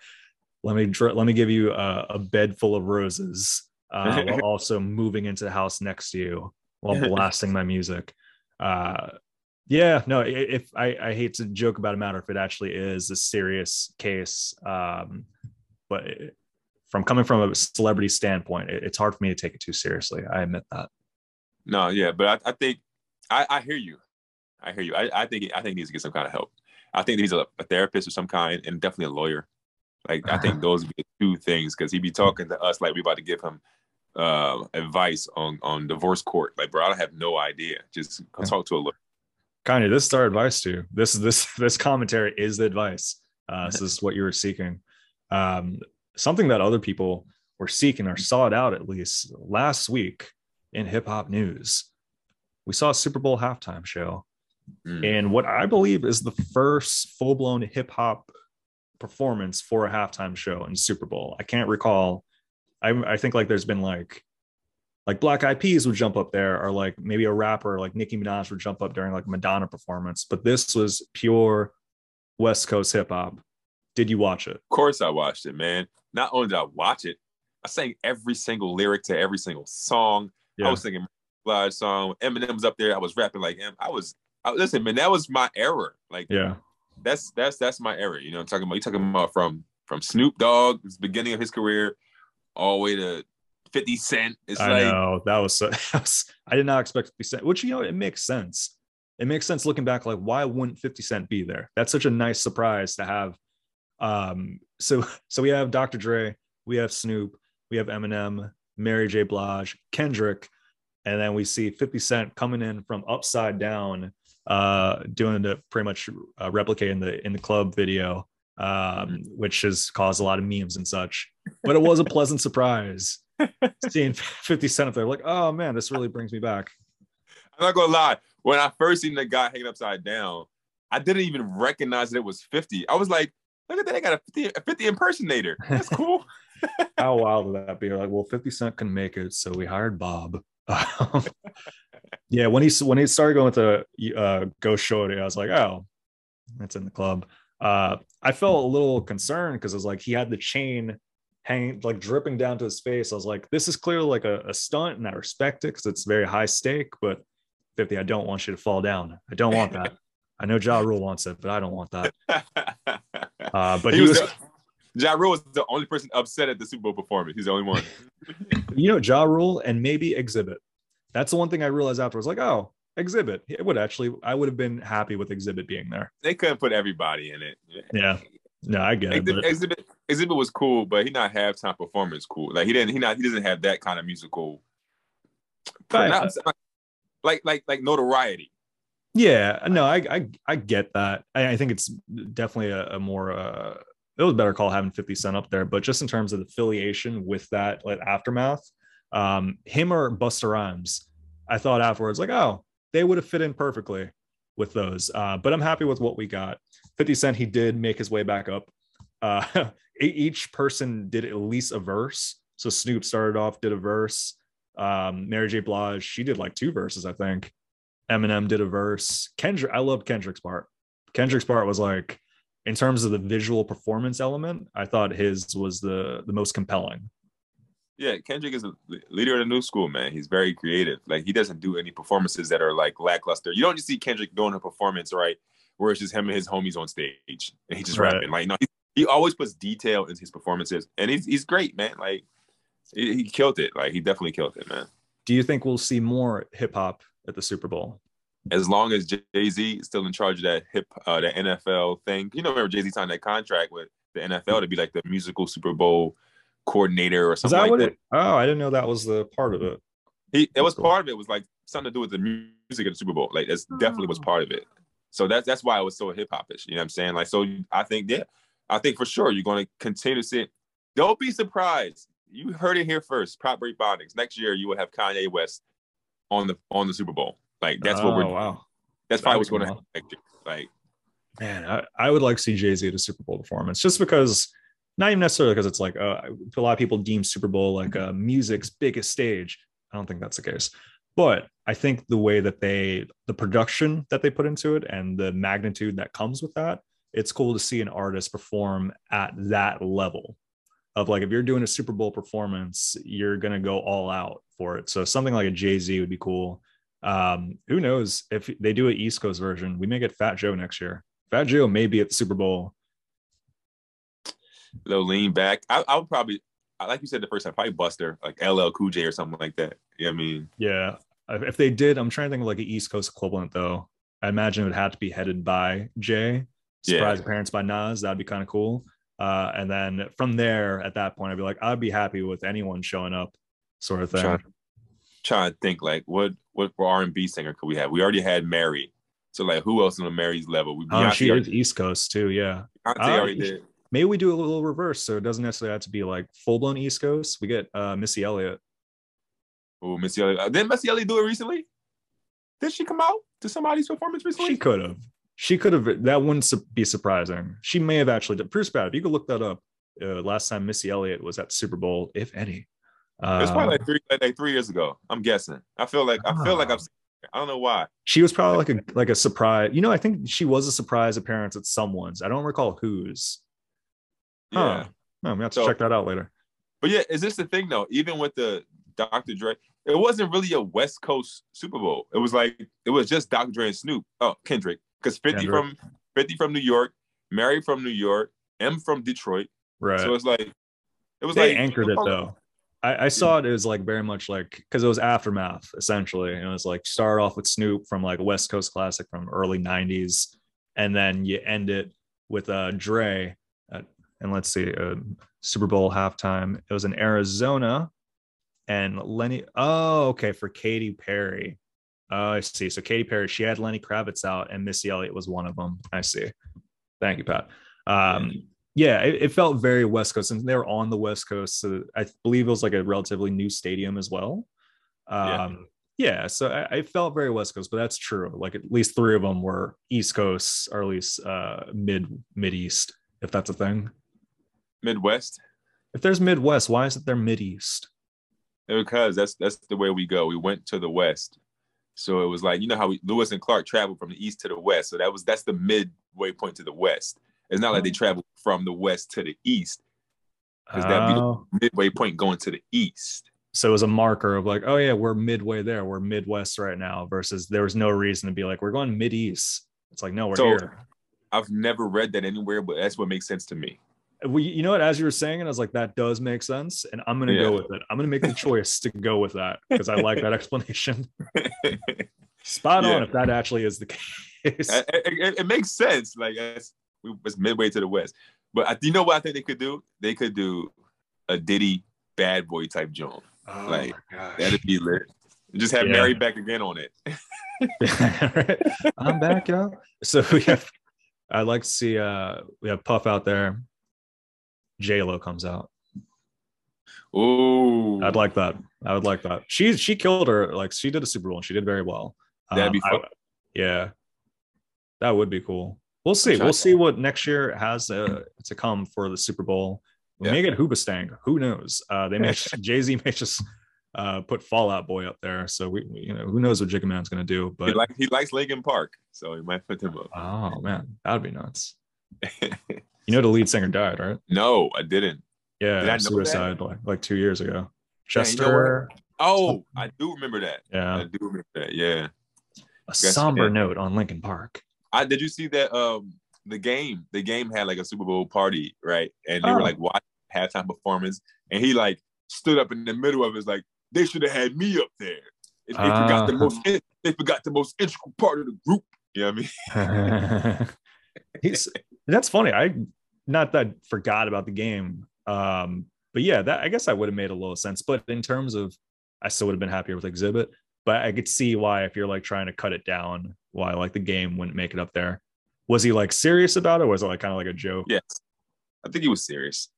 [SPEAKER 2] let me let me give you a, a bed full of roses uh, while also moving into the house next to you while blasting my music. Uh, yeah, no, if I, I hate to joke about a matter if it actually is a serious case, um, but from coming from a celebrity standpoint, it, it's hard for me to take it too seriously. I admit that.
[SPEAKER 1] No, yeah, but I, I think I, I hear you. I hear you. I, I think I think he needs to get some kind of help. I think he's a, a therapist of some kind and definitely a lawyer. Like I think those would be the two things because he'd be talking to us like we about to give him uh, advice on on divorce court. Like, bro, I have no idea. Just talk to a lawyer.
[SPEAKER 2] Of, this is our advice to you. This is this this commentary is the advice. Uh, this is what you were seeking. Um, something that other people were seeking or sought out at least last week in hip hop news. We saw a Super Bowl halftime show,
[SPEAKER 1] Mm.
[SPEAKER 2] and what I believe is the first full blown hip hop performance for a halftime show in Super Bowl. I can't recall. I, I think like there's been like like Black Eyed Peas would jump up there, or like maybe a rapper like Nicki Minaj would jump up during like Madonna performance. But this was pure West Coast hip hop. Did you watch it?
[SPEAKER 1] Of course, I watched it, man. Not only did I watch it, I sang every single lyric to every single song.
[SPEAKER 2] Yeah.
[SPEAKER 1] I was singing Blige song. Eminem was up there. I was rapping like him. I was. I, listen, man, that was my era. Like,
[SPEAKER 2] Yeah.
[SPEAKER 1] that's that's that's my era. You know, I'm talking about. You talking about from from Snoop Dogg, beginning of his career, all the way to 50 Cent. It's
[SPEAKER 2] I
[SPEAKER 1] like
[SPEAKER 2] know that was, so, I did not expect 50 Cent, which you know it makes sense. It makes sense looking back, like why wouldn't 50 Cent be there? That's such a nice surprise to have. Um, so so we have Dr. Dre, we have Snoop, we have Eminem, Mary J. Blige, Kendrick, and then we see 50 Cent coming in from upside down, uh, doing the pretty much uh, replicating the in the club video, um, which has caused a lot of memes and such. But it was a pleasant surprise seeing 50 Cent up there, like, oh man, this really brings me back.
[SPEAKER 1] I'm not gonna lie. When I first seen the guy hanging upside down, I didn't even recognize that it was 50. I was like, look at that, I got a 50, a 50 impersonator. That's cool.
[SPEAKER 2] How wild would that be? You're like, well, 50 Cent couldn't make it, so we hired Bob. yeah, when he when he started going to uh, Ghost Shorty, I was like, oh, that's in the club. Uh, I felt a little concerned because it was like he had the chain hanging like dripping down to his face. I was like, this is clearly like a, a stunt, and I respect it because it's very high stake. But 50, I don't want you to fall down. I don't want that. I know Ja Rule wants it, but I don't want that. Uh, but he,
[SPEAKER 1] he
[SPEAKER 2] was,
[SPEAKER 1] was, the, ja Rule was the only person upset at the Super Bowl performance. He's the only one.
[SPEAKER 2] you know, Ja Rule and maybe Xzibit. That's the one thing I realized afterwards. Like, oh, Xzibit. It would actually, I would have been happy with Xzibit being there.
[SPEAKER 1] They couldn't put everybody in it.
[SPEAKER 2] Yeah. No, I get it.
[SPEAKER 1] Xzibit,
[SPEAKER 2] but-
[SPEAKER 1] Xzibit, Xzibit was cool, but he not halftime performance cool. Like he didn't, he not, he doesn't have that kind of musical, not- like like like notoriety.
[SPEAKER 2] Yeah, no, I I, I get that. I, I think it's definitely a, a more uh it was better call having 50 Cent up there, but just in terms of the affiliation with that like aftermath, um, him or Busta Rhymes, I thought afterwards, like, oh, they would have fit in perfectly with those. Uh, but I'm happy with what we got. 50 Cent, he did make his way back up. Uh, each person did at least a verse. So Snoop started off, did a verse. Um, Mary J. Blige, she did like two verses, I think. Eminem did a verse. Kendrick, I loved Kendrick's part. Kendrick's part was like, in terms of the visual performance element, I thought his was the the most compelling.
[SPEAKER 1] Yeah, Kendrick is a leader of the new school, man. He's very creative. Like he doesn't do any performances that are like lackluster. You don't just see Kendrick doing a performance, right? Where it's just him and his homies on stage and he just
[SPEAKER 2] Right.
[SPEAKER 1] rapping. Like no, he, he always puts detail into his performances, and he's he's great, man. Like he, he killed it. Like he definitely killed it, man.
[SPEAKER 2] Do you think we'll see more hip hop at the Super Bowl?
[SPEAKER 1] As long as Jay Z is still in charge of that hip, uh, the NFL thing, you know, remember Jay Z signed that contract with the NFL to be like the musical Super Bowl coordinator or something
[SPEAKER 2] that
[SPEAKER 1] like that.
[SPEAKER 2] it? Oh, I didn't know that was the part of it.
[SPEAKER 1] He it was
[SPEAKER 2] Cool.
[SPEAKER 1] part of it was like something to do with the music of the Super Bowl. Like that's definitely was oh. part of it. So that's that's why it was so hip hopish. You know what I'm saying? Like so I think yeah, I think for sure you're gonna continue to see it. Don't be surprised. You heard it here first. Prop Break Bondings. Next year you will have Kanye West on the on the Super Bowl. Like that's what
[SPEAKER 2] Oh,
[SPEAKER 1] we're
[SPEAKER 2] wow.
[SPEAKER 1] that's probably
[SPEAKER 2] That'd
[SPEAKER 1] what's gonna
[SPEAKER 2] cool.
[SPEAKER 1] happen next year. Like
[SPEAKER 2] Man, I, I would like to see Jay Z at a Super Bowl performance just because, not even necessarily because it's like uh, a lot of people deem Super Bowl like uh, music's biggest stage. I don't think that's the case. But I think the way that they, the production that they put into it and the magnitude that comes with that, it's cool to see an artist perform at that level of like, if you're doing a Super Bowl performance, you're going to go all out for it. So something like a Jay Z would be cool. Um, who knows if they do an East Coast version, we may get Fat Joe next year. Fat Joe may be at the Super Bowl.
[SPEAKER 1] Little lean back. I, I would probably like you said the first time, probably Busta, like LL Cool J or something like that. You know I mean?
[SPEAKER 2] Yeah. if they did, I'm trying to think of like an East Coast equivalent though. I imagine it would have to be headed by Jay. Surprise
[SPEAKER 1] Yeah.
[SPEAKER 2] appearance by Nas. That'd be kind of cool. Uh, and then from there, at that point, I'd be like, I'd be happy with anyone showing up, sort of thing.
[SPEAKER 1] Trying, trying to think like what what R and B singer could we have? We already had Mary. So like who else on the Mary's level? We
[SPEAKER 2] Oh,
[SPEAKER 1] Beyonce
[SPEAKER 2] she
[SPEAKER 1] already,
[SPEAKER 2] is East Coast too. Yeah.
[SPEAKER 1] Beyonce
[SPEAKER 2] Ah,
[SPEAKER 1] already did.
[SPEAKER 2] Maybe we do a little reverse, so it doesn't necessarily have to be like full blown East Coast. We get uh, Missy Elliott.
[SPEAKER 1] Oh, Missy Elliott. Uh, Didn't Missy Elliott do it recently? Did she come out to somebody's performance recently?
[SPEAKER 2] She could have. She could have. That wouldn't be surprising. She may have actually. Done. Bruce Bad. if You could look that up. Uh, last time Missy Elliott was at Super Bowl, if any. Uh,
[SPEAKER 1] It's probably like three like, three years ago. I'm guessing. I feel like I feel like
[SPEAKER 2] Ah.
[SPEAKER 1] I've. Seen. I don't know why.
[SPEAKER 2] she was probably like a like a surprise. You know, I think she was a surprise appearance at someone's. I don't recall whose.
[SPEAKER 1] Yeah.
[SPEAKER 2] Huh. No, I'm have to
[SPEAKER 1] So-
[SPEAKER 2] check that out later.
[SPEAKER 1] But yeah, is this the thing though? Even with the Dr. Dre, it wasn't really a West Coast Super Bowl. It was like it was just Dr. Dre and Snoop. Oh, Kendrick, because 50
[SPEAKER 2] Kendrick.
[SPEAKER 1] from 50 from New York, Mary from New York, M from Detroit.
[SPEAKER 2] Right.
[SPEAKER 1] So it's like it was
[SPEAKER 2] they
[SPEAKER 1] like
[SPEAKER 2] anchored it though. I, I saw it It was like very much like because it was aftermath essentially. And it was like start off with Snoop from like a West Coast classic from early '90s, and then you end it with uh Dre. And let's see, uh, Super Bowl halftime. It was in Arizona, and Lenny. Oh, okay, for Katy Perry. Oh, I see. So Katy Perry, she had Lenny Kravitz out, and Missy Elliott was one of them. I see. Thank you, Pat. Um, yeah, it, it felt very West Coast, and they're on the West Coast. So I believe it was like a relatively new stadium as well.
[SPEAKER 1] Yeah.
[SPEAKER 2] Um, yeah, so I, I felt very West Coast, but that's true. Like at least three of them were East Coast, or at least uh, mid mid East, if that's a thing.
[SPEAKER 1] Midwest.
[SPEAKER 2] If there's Midwest, why isn't there Mid East?
[SPEAKER 1] Because that's that's the way we go. We went to the west. So it was like, you know how we, Lewis and Clark traveled from the east to the west. So that was that's the midway point to the west. It's not like they oh. traveled from the west to the east. 'Cause that'd be the-
[SPEAKER 2] Oh.
[SPEAKER 1] Midway point going to the east.
[SPEAKER 2] so it was a marker of like, oh yeah, we're midway there. We're Midwest right now. Versus there was no reason to be like, we're going Mid East. It's like, no, we're
[SPEAKER 1] So-
[SPEAKER 2] here.
[SPEAKER 1] I've never read that anywhere, but that's what makes sense to me.
[SPEAKER 2] We, you know what? As you were saying it, I was like, that does make sense, and I'm gonna
[SPEAKER 1] Yeah.
[SPEAKER 2] go with it. I'm gonna make the choice to go with that because I like that explanation. Spot on if that actually is the case.
[SPEAKER 1] it, it- it makes sense. Like it's, we was midway to the west. But I, you know what I think they could do? They could do a Diddy bad boy type joint.
[SPEAKER 2] Oh
[SPEAKER 1] like. That'd be lit. Just have
[SPEAKER 2] Yeah.
[SPEAKER 1] Mary back again on it.
[SPEAKER 2] I'm back, y'all. So we have. I'd like to see. Uh, we have Puff out there. J Lo comes out.
[SPEAKER 1] Oh,
[SPEAKER 2] I'd like that. I would like that. She she killed her. Like she did a Super Bowl. and She did very well.
[SPEAKER 1] That'd be
[SPEAKER 2] I- yeah, that would be cool. We'll see. We'll see what next year has uh, to come for the Super Bowl. We
[SPEAKER 1] Yeah.
[SPEAKER 2] may get Hoobastank. Who knows? Uh, they may Jay Z may just uh, put Fall Out Boy up there. So we, we- you know, who knows what Jigga Man's gonna do?
[SPEAKER 1] He,
[SPEAKER 2] But
[SPEAKER 1] like, he likes Linkin Park, so he might put them up.
[SPEAKER 2] oh man, that'd be nuts. You know, the lead singer died, right?
[SPEAKER 1] no, I didn't.
[SPEAKER 2] Yeah,
[SPEAKER 1] Did I
[SPEAKER 2] suicide like like two years ago.
[SPEAKER 1] Yeah, you know
[SPEAKER 2] Chester,
[SPEAKER 1] Oh, I do remember that.
[SPEAKER 2] yeah,
[SPEAKER 1] I do remember that. Yeah.
[SPEAKER 2] a somber
[SPEAKER 1] yeah.
[SPEAKER 2] note on Linkin Park.
[SPEAKER 1] I did you see that um the game the game had like a Super Bowl party right and they
[SPEAKER 2] Oh.
[SPEAKER 1] were like watching halftime performance and he like stood up in the middle of it like they should have had me up there they, they forgot the
[SPEAKER 2] Ah.
[SPEAKER 1] most they forgot the most integral part of the group you know what I mean
[SPEAKER 2] He's that's funny. I not that I forgot about the game. Um, but yeah, that I guess I would have made a little sense. But in terms of I still would have been happier with Xzibit. But I could see why if you're like trying to cut it down, why like the game wouldn't make it up there. Was he like serious about it? Or was it like kind of like a joke?
[SPEAKER 1] yes I think he was serious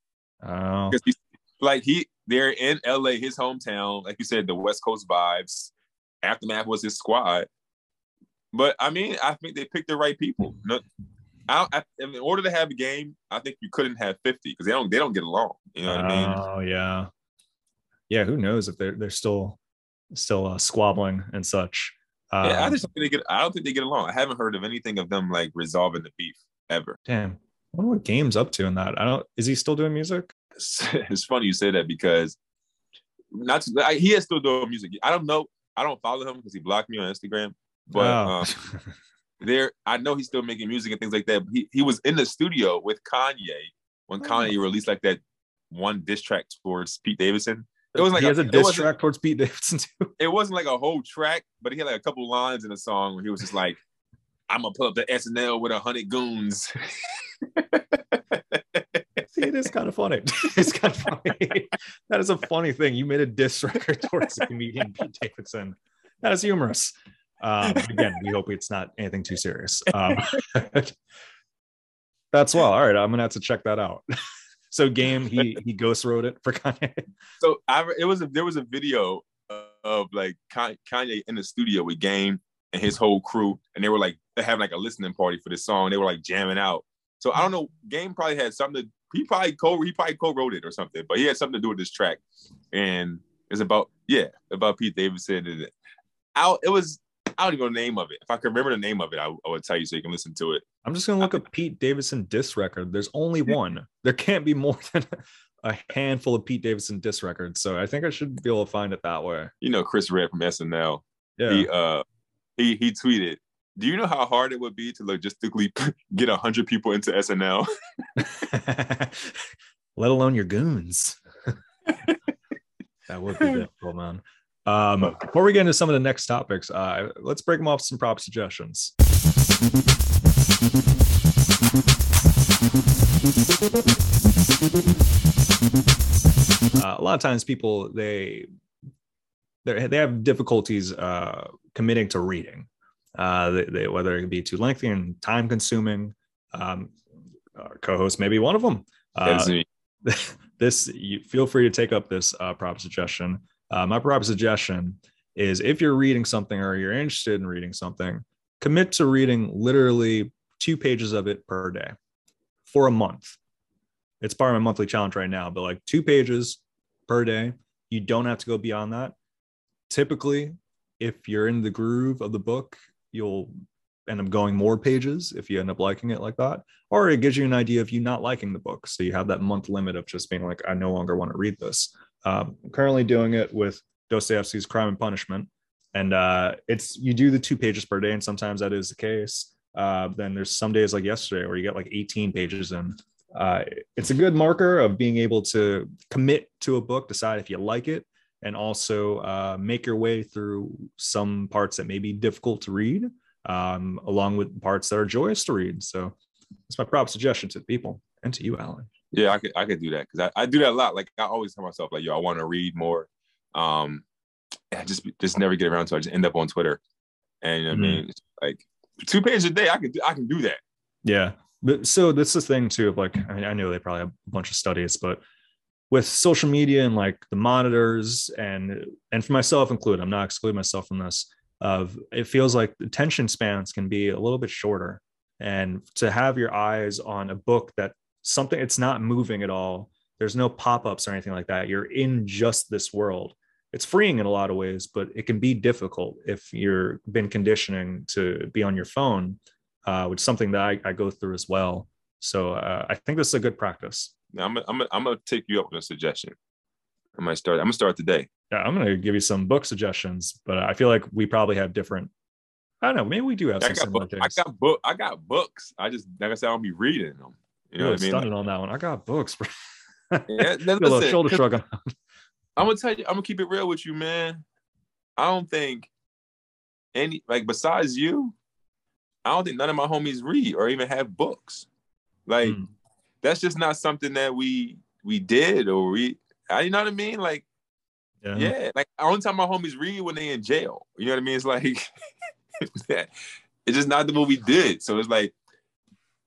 [SPEAKER 2] Oh,
[SPEAKER 1] he, like he they're in LA his hometown like you said the West Coast vibes aftermath was his squad but I mean I think they picked the right people no, I, I, in order to have a game, I think you couldn't have fifty because they don't they don't get along. You know what I mean?
[SPEAKER 2] Oh yeah, yeah. Who knows if they're they're still still uh, squabbling and such. Um,
[SPEAKER 1] yeah, I just don't think they get. I don't think they get along. I haven't heard of anything of them like resolving the beef ever.
[SPEAKER 2] damn. I wonder what game's up to in that. I don't. Is he still doing music?
[SPEAKER 1] It's, it's funny you say that because not to, I, he is still doing music. I don't know. I don't follow him because he blocked me on Instagram. But
[SPEAKER 2] Oh.
[SPEAKER 1] um, there, I know he's still making music and things like that. He he was in the studio with Kanye when
[SPEAKER 2] Oh.
[SPEAKER 1] Kanye released like that one diss track towards Pete Davidson. It was like
[SPEAKER 2] he
[SPEAKER 1] a-
[SPEAKER 2] has a
[SPEAKER 1] it
[SPEAKER 2] diss track towards Pete Davidson too.
[SPEAKER 1] it wasn't like a whole track, but he had like a couple lines in the song where he was just like, "I'm gonna pull up the SNL with a hundred goons."
[SPEAKER 2] See, it is kind of funny. it's kind of funny. that is a funny thing. You made a diss record towards the comedian Pete Davidson. That is humorous. Um, again, we hope it's not anything too serious. Um, that's well. All right, I'm gonna have to check that out. So, game he he ghost wrote it for Kanye.
[SPEAKER 1] so I it was a there was a video of like Kanye in the studio with Game and his whole crew, and they were like they having like a listening party for this song. They were like jamming out. So I don't know. Game probably had something. To, he probably co he probably co-wrote it or something, but he had something to do with this track, and it's about yeah about Pete Davidson and out. It was I don't even know the name of it. If I could remember the name of it, I, I would tell you so you can listen to it.
[SPEAKER 2] I'm just gonna look up Pete Davidson diss record. There's only one. There can't be more than a handful of Pete Davidson diss records. So I think I should be able to find it that way.
[SPEAKER 1] You know Chris Redd from SNL.
[SPEAKER 2] Yeah.
[SPEAKER 1] He uh he he tweeted. Do you know how hard it would be to logistically get hundred people into SNL?
[SPEAKER 2] Let alone your goons. that would be difficult, man. Um, before we get into some of the next topics, uh, let's break them off some prop suggestions. Uh, a lot of times, people they they they have difficulties uh, committing to reading, uh, they, they, whether it be too lengthy and time consuming. Um, our co-host may be one of them. Uh, this you feel free to take up this uh, prop suggestion. Uh, my prop suggestion is if you're reading something or you're interested in reading something, commit to reading literally two pages of it per day for a month. It's part of my monthly challenge right now, but like two pages per day. You don't have to go beyond that. Typically, if you're in the groove of the book, you'll end up going more pages if you end up liking it like that or it gives you an idea of you not liking the book. So you have that month limit of just being like, I no longer want to read this. Um, I'm currently doing it with Dostoevsky's Crime and Punishment, and uh, it's you do the two pages per day, and sometimes that is the case. Uh, then there's some days like yesterday where you get like 18 pages in. Uh, it's a good marker of being able to commit to a book, decide if you like it, and also uh, make your way through some parts that may be difficult to read, um, along with parts that are joyous to read. So that's my prop suggestion to the people and to you, Alan.
[SPEAKER 1] Yeah, I could I could do that because I, I do that a lot. Like I always tell myself, like, yo, I want to read more. Um I just just never get around to it. I just end up on Twitter. And you know what I mean? It's like two pages a day, I could I can do that.
[SPEAKER 2] Yeah. But so this is the thing too of like I, mean, I know they probably have a bunch of studies, but with social media and like the monitors and and for myself included, I'm not excluding myself from this. Of it feels like attention spans can be a little bit shorter, and to have your eyes on a book that something it's not moving at all. There's no pop-ups or anything like that. You're in just this world. It's freeing in a lot of ways, but it can be difficult if you're been conditioning to be on your phone uh, which is something that I, I go through as well. So uh, I think this is a good practice.
[SPEAKER 1] Now, I'm gonna- I'm I'm gonna take you up on a suggestion. I might start. I'm gonna start today.
[SPEAKER 2] Yeah, I'm going to give you some book suggestions, but I feel like we probably have different. I don't know. Maybe we do have
[SPEAKER 1] I
[SPEAKER 2] some
[SPEAKER 1] got,
[SPEAKER 2] similar
[SPEAKER 1] book, I got book. I got books. I just like I said, I'll be reading them. You know
[SPEAKER 2] Really
[SPEAKER 1] what I mean?
[SPEAKER 2] stunning on that one. I got books. bro.
[SPEAKER 1] Yeah,
[SPEAKER 2] a little shoulder
[SPEAKER 1] 'cause
[SPEAKER 2] shrug. on-
[SPEAKER 1] I'm gonna tell you. I'm gonna keep it real with you, man. I don't think any like besides you. I don't think none of my homies read or even have books. Like
[SPEAKER 2] Mm.
[SPEAKER 1] that's just not something that we we did or we. I, you know what I mean? Like
[SPEAKER 2] Yeah.
[SPEAKER 1] yeah, like only time my homies read when they in jail. You know what I mean? It's like it's just not the what we did. So it's like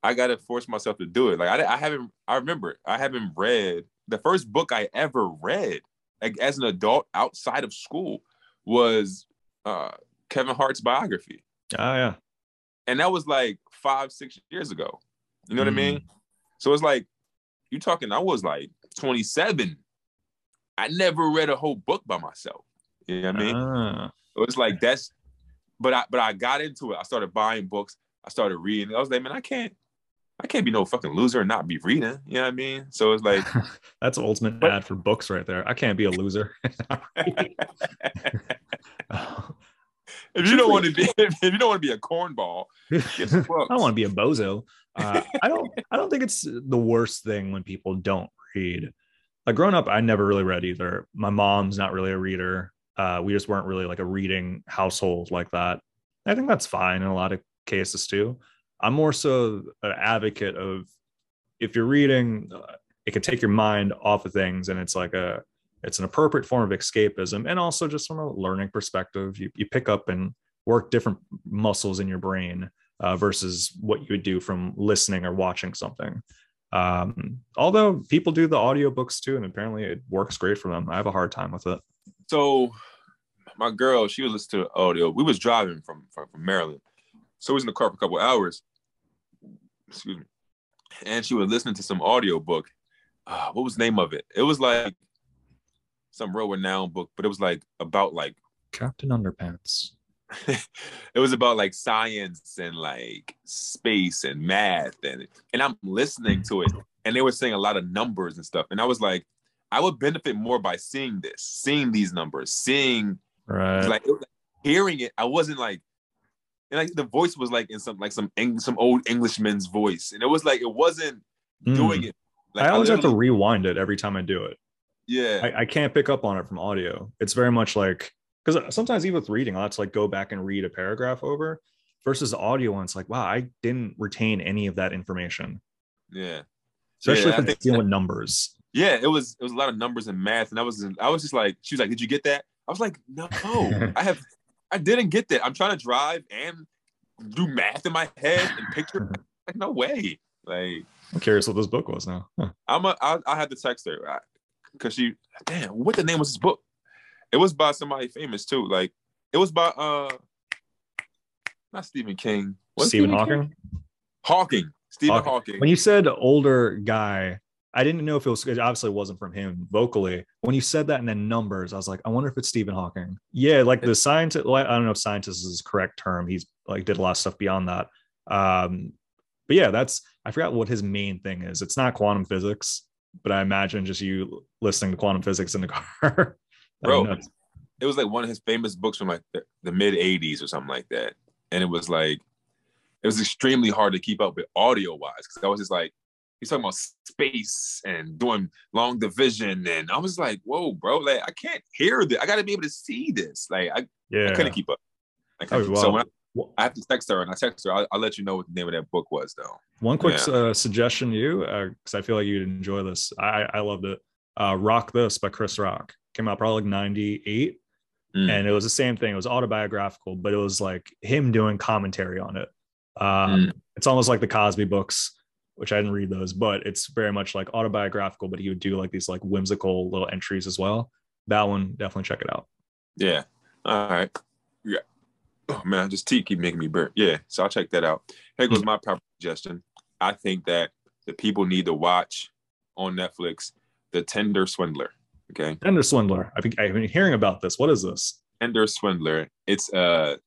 [SPEAKER 1] I gotta force myself to do it. Like I, I haven't. I remember I haven't read the first book I ever read, like as an adult outside of school, was uh Kevin Hart's biography,
[SPEAKER 2] Ah, yeah.
[SPEAKER 1] and that was like five, six years ago. You know what I mean?
[SPEAKER 2] Mm.
[SPEAKER 1] So it's like you're talking. I was like 27. I never read a whole book by myself. You know what I mean?
[SPEAKER 2] Ah.
[SPEAKER 1] So it's like that's, but I but I got into it. I started buying books. I started reading. I was like, man, I can't, I can't be no fucking loser and not be reading. You know what I mean? So it's like,
[SPEAKER 2] That's ultimate
[SPEAKER 1] But-
[SPEAKER 2] ad for books right there. I can't be a loser.
[SPEAKER 1] if you don't want to be, if you don't want to be a cornball,
[SPEAKER 2] I don't want to be a bozo. Uh, I don't. I don't think it's the worst thing when people don't read. like growing up, I never really read either. My mom's not really a reader. Uh, we just weren't really like a reading household like that. I think that's fine in a lot of cases too. I'm more so an advocate of if you're reading, it can take your mind off of things, and it's like a it's an appropriate form of escapism, and also just from a learning perspective, you you pick up and work different muscles in your brain uh, versus what you would do from listening or watching something. Um, although people do the audiobooks too, and apparently it works great for them. I have a hard time with it.
[SPEAKER 1] So my girl, she was listening to audio. We was driving from, from, from Maryland. So we was in the car for a couple hours. Excuse me. And she was listening to some audio book. Uh, what was the name of it? It was like some real renowned book, but it was like about like
[SPEAKER 2] Captain Underpants.
[SPEAKER 1] it was about like science and like space and math and and I'm listening to it and they were saying a lot of numbers and stuff and I was like I would benefit more by seeing this seeing these numbers seeing
[SPEAKER 2] right
[SPEAKER 1] like, like hearing it I wasn't like and like the voice was like in some like some Eng- some old Englishman's voice and it was like it wasn't mm. doing it
[SPEAKER 2] like, I always I have to rewind it every time I do it
[SPEAKER 1] yeah
[SPEAKER 2] I, I can't pick up on it from audio it's very much like because sometimes even with reading, I'll have to like go back and read a paragraph over versus the audio one. It's like, wow, I didn't retain any of that information.
[SPEAKER 1] Yeah.
[SPEAKER 2] Especially
[SPEAKER 1] yeah,
[SPEAKER 2] if it's dealing with numbers.
[SPEAKER 1] Yeah, it was it was a lot of numbers and math. And I was I was just like, she was like, Did you get that? I was like, No, I have I didn't get that. I'm trying to drive and do math in my head and picture. like, no way. Like
[SPEAKER 2] I'm curious what this book was now.
[SPEAKER 1] Huh. I'm a I, I had to text her because she damn, what the name was this book? It was by somebody famous too. Like it was by uh not Stephen King.
[SPEAKER 2] What Stephen, Hawking? King?
[SPEAKER 1] Hawking. Stephen Hawking. Hawking.
[SPEAKER 2] When you said older guy, I didn't know if it was it obviously wasn't from him vocally. When you said that and then numbers, I was like, I wonder if it's Stephen Hawking. Yeah, like the scientist. I don't know if scientist is the correct term. He's like did a lot of stuff beyond that. Um, but yeah, that's I forgot what his main thing is. It's not quantum physics, but I imagine just you listening to quantum physics in the car.
[SPEAKER 1] bro. It was like one of his famous books from like the, the mid '80s or something like that, and it was like it was extremely hard to keep up with audio wise because I was just like he's talking about space and doing long division, and I was like, whoa, bro, like I can't hear this. I got to be able to see this. Like I, yeah. I couldn't keep up. Oh, well, so when I, I, have to text her and I text her. I'll, I'll, let you know what the name of that book was, though.
[SPEAKER 2] One quick yeah. uh, suggestion, to you, because uh, I feel like you'd enjoy this. I, I loved it. Uh, Rock This by Chris Rock came out probably like 98 mm. and it was the same thing it was autobiographical but it was like him doing commentary on it um, mm. it's almost like the cosby books which i didn't read those but it's very much like autobiographical but he would do like these like whimsical little entries as well that one definitely check it out
[SPEAKER 1] yeah all right yeah oh man just tea keep making me burn yeah so i'll check that out here goes mm. my proper suggestion i think that the people need to watch on netflix the Tinder swindler Okay.
[SPEAKER 2] Tinder Swindler. I think I've been hearing about this. What is this?
[SPEAKER 1] Tinder Swindler. It's a, a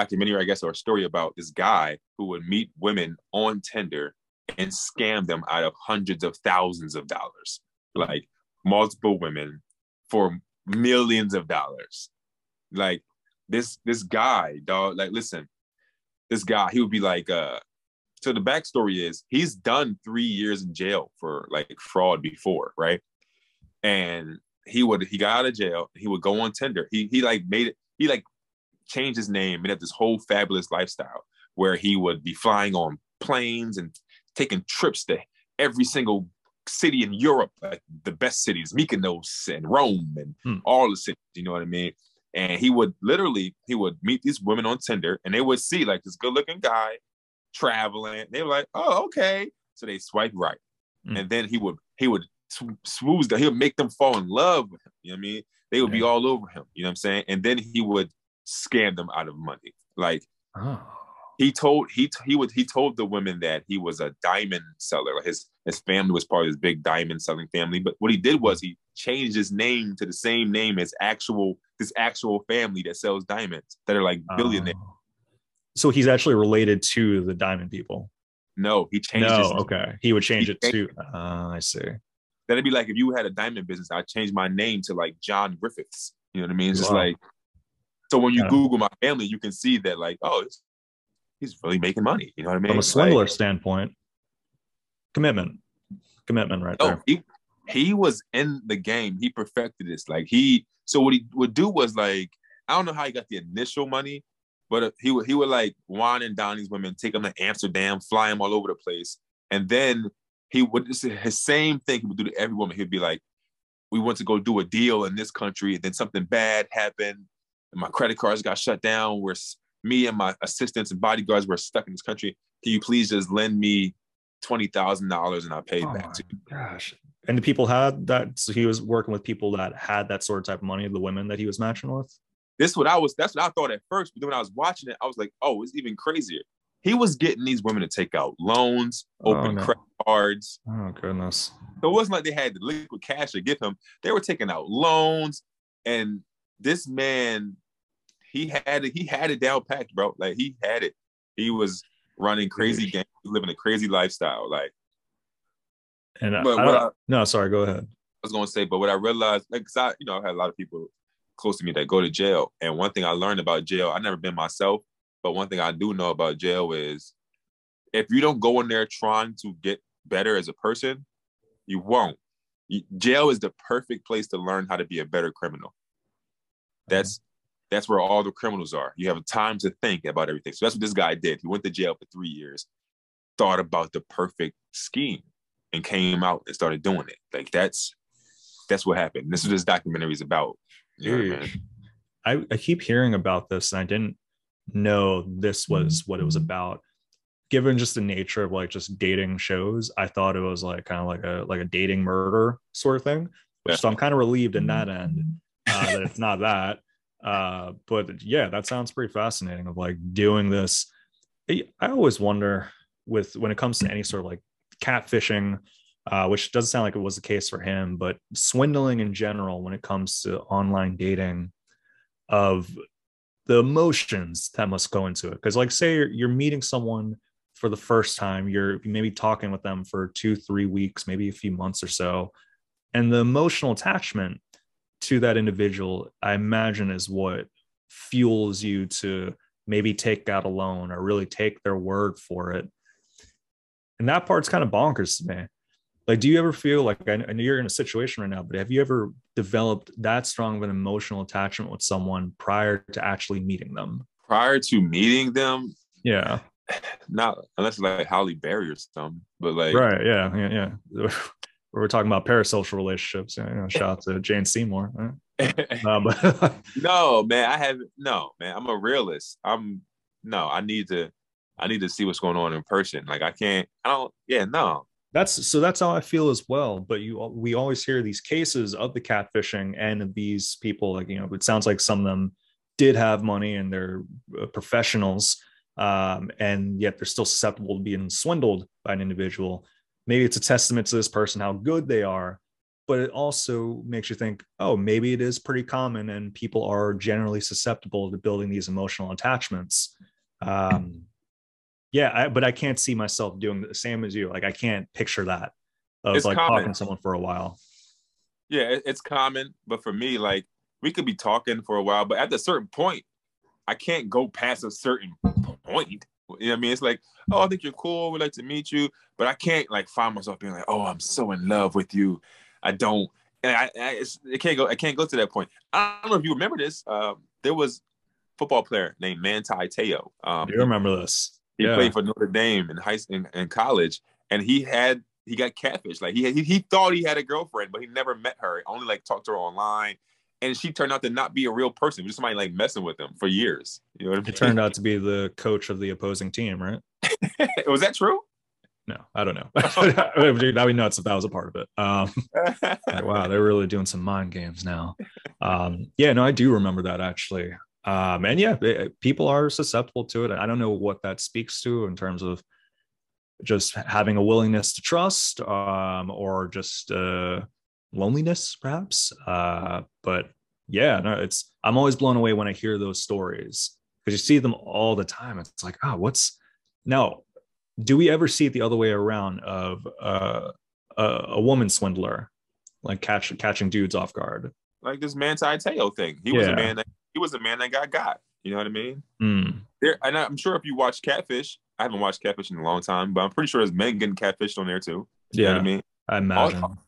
[SPEAKER 1] documentary, I guess, or a story about this guy who would meet women on Tinder and scam them out of hundreds of thousands of dollars, like multiple women for millions of dollars. Like this this guy, dog. Like, listen, this guy, he would be like, uh, so the backstory is he's done three years in jail for like fraud before, right? and he would he got out of jail. He would go on Tinder. He he like made it. He like changed his name and had this whole fabulous lifestyle where he would be flying on planes and taking trips to every single city in Europe, like the best cities, Mykonos and Rome and hmm. all the cities. You know what I mean? And he would literally he would meet these women on Tinder, and they would see like this good looking guy traveling. They were like, "Oh, okay." So they swipe right, hmm. and then he would he would swooze that he'll make them fall in love with him. You know what I mean? They would yeah. be all over him. You know what I'm saying? And then he would scam them out of money. Like oh. he told he he would he told the women that he was a diamond seller. His his family was part of his big diamond selling family. But what he did was he changed his name to the same name as actual this actual family that sells diamonds that are like billionaires. Oh.
[SPEAKER 2] So he's actually related to the diamond people.
[SPEAKER 1] No, he changed.
[SPEAKER 2] No, okay. He would change he it to. Uh, I see.
[SPEAKER 1] That'd be like if you had a diamond business, I'd change my name to like John Griffiths. You know what I mean? It's wow. just like so when you yeah. Google my family, you can see that like, oh, he's really making money. You know what I mean?
[SPEAKER 2] From a swindler like, standpoint, commitment, commitment right
[SPEAKER 1] oh,
[SPEAKER 2] there.
[SPEAKER 1] He, he was in the game. He perfected this. Like he, so what he would do was like, I don't know how he got the initial money, but uh, he would he would like wine and these women, take them to Amsterdam, fly them all over the place, and then he would his same thing he would do to every woman. He'd be like, "We want to go do a deal in this country, and then something bad happened, and my credit cards got shut down. Where me and my assistants and bodyguards were stuck in this country. Can you please just lend me twenty thousand dollars and I'll pay oh back to you?"
[SPEAKER 2] Gosh, and the people had that. So he was working with people that had that sort of type of money. The women that he was matching with.
[SPEAKER 1] This what I was. That's what I thought at first. But then when I was watching it, I was like, "Oh, it's even crazier." He was getting these women to take out loans, oh, open oh, no. credit cards.
[SPEAKER 2] Oh goodness!
[SPEAKER 1] So it wasn't like they had the liquid cash to give him. They were taking out loans, and this man, he had it. He had it down packed, bro. Like he had it. He was running crazy games, living a crazy lifestyle. Like
[SPEAKER 2] and but I, I, no, sorry, go ahead. I
[SPEAKER 1] was gonna say, but what I realized, like, cause I, you know, I had a lot of people close to me that go to jail, and one thing I learned about jail, I've never been myself, but one thing I do know about jail is, if you don't go in there trying to get better as a person, you won't. jail is the perfect place to learn how to be a better criminal. That's mm-hmm. that's where all the criminals are. You have time to think about everything. So that's what this guy did. He went to jail for three years, thought about the perfect scheme and came out and started doing it. Like that's that's what happened. This is what this documentary is about.
[SPEAKER 2] You I, I keep hearing about this and I didn't know this was mm-hmm. what it was about. Given just the nature of like just dating shows, I thought it was like kind of like a like a dating murder sort of thing. Yeah. So I'm kind of relieved in mm-hmm. that end it's not that. Uh, but yeah, that sounds pretty fascinating of like doing this. I always wonder with when it comes to any sort of like catfishing, uh, which doesn't sound like it was the case for him, but swindling in general when it comes to online dating of the emotions that must go into it. Because, like, say you're, you're meeting someone for the first time, you're maybe talking with them for two, three weeks, maybe a few months or so, and the emotional attachment to that individual, I imagine, is what fuels you to maybe take out a loan or really take their word for it and that part's kind of bonkers to me. Like, do you ever feel like I know you're in a situation right now, but have you ever developed that strong of an emotional attachment with someone prior to actually meeting them?
[SPEAKER 1] Prior to meeting them,
[SPEAKER 2] yeah,
[SPEAKER 1] not unless like Halle Berry or something, but like
[SPEAKER 2] right, yeah, yeah, yeah. We're talking about parasocial relationships. You know, shout out to Jane Seymour. Right?
[SPEAKER 1] but no, man, I have no, man. I'm a realist. I'm no, I need to I need to see what's going on in person. Like I can't, I don't, yeah, no.
[SPEAKER 2] That's so that's how I feel as well. But you, we always hear these cases of the catfishing and of these people. Like you know, it sounds like some of them did have money and they're uh, professionals, um, and yet they're still susceptible to being swindled by an individual. Maybe it's a testament to this person how good they are, but it also makes you think, oh, maybe it is pretty common, and people are generally susceptible to building these emotional attachments. Um, yeah I, but i can't see myself doing the same as you like i can't picture that of it's like common. talking to someone for a while
[SPEAKER 1] yeah it's common but for me like we could be talking for a while but at a certain point i can't go past a certain point you know what i mean it's like oh i think you're cool we'd like to meet you but i can't like find myself being like oh i'm so in love with you i don't and i, I it can't go i can't go to that point i don't know if you remember this um, there was football player named Manti Te'o.
[SPEAKER 2] Um, you remember this?
[SPEAKER 1] He yeah. played for Notre Dame in high in, in college, and he had he got catfish. Like he, he he thought he had a girlfriend, but he never met her. Only like talked to her online, and she turned out to not be a real person. Just somebody like messing with them for years. You know what I mean?
[SPEAKER 2] It turned out to be the coach of the opposing team, right?
[SPEAKER 1] was that true?
[SPEAKER 2] No, I don't know. Be nuts if that was a part of it. Um, wow, they're really doing some mind games now. Um, yeah, no, I do remember that actually. Um, and yeah, people are susceptible to it. I don't know what that speaks to in terms of just having a willingness to trust um, or just uh, loneliness, perhaps. Uh, but yeah, no, it's I'm always blown away when I hear those stories because you see them all the time. It's like, oh, what's now? Do we ever see it the other way around of uh, a, a woman swindler, like catch, catching dudes off guard?
[SPEAKER 1] Like this Manti Te'o thing. He was a man that he was a man that got got. You know what I mean?
[SPEAKER 2] Mm.
[SPEAKER 1] There, and I'm sure if you watch Catfish, I haven't watched Catfish in a long time, but I'm pretty sure there's men getting catfished on there too.
[SPEAKER 2] You yeah, I mean, I imagine.
[SPEAKER 1] All,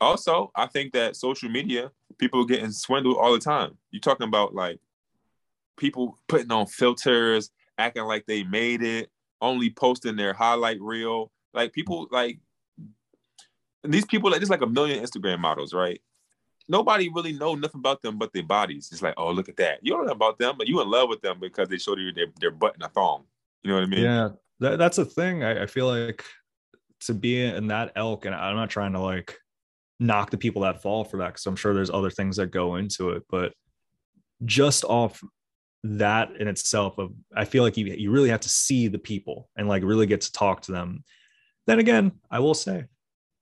[SPEAKER 1] Also, I think that social media, people getting swindled all the time. You're talking about like people putting on filters, acting like they made it, only posting their highlight reel. Like people like these people like there's like a million Instagram models, right? Nobody really know nothing about them but their bodies. It's like, oh, look at that. You don't know about them, but you in love with them because they showed you their, their butt in a thong. You know what I mean?
[SPEAKER 2] Yeah, that, that's a thing. I, I feel like to be in that elk, and I'm not trying to like knock the people that fall for that because I'm sure there's other things that go into it, but just off that in itself of I feel like you you really have to see the people and like really get to talk to them. Then again, I will say,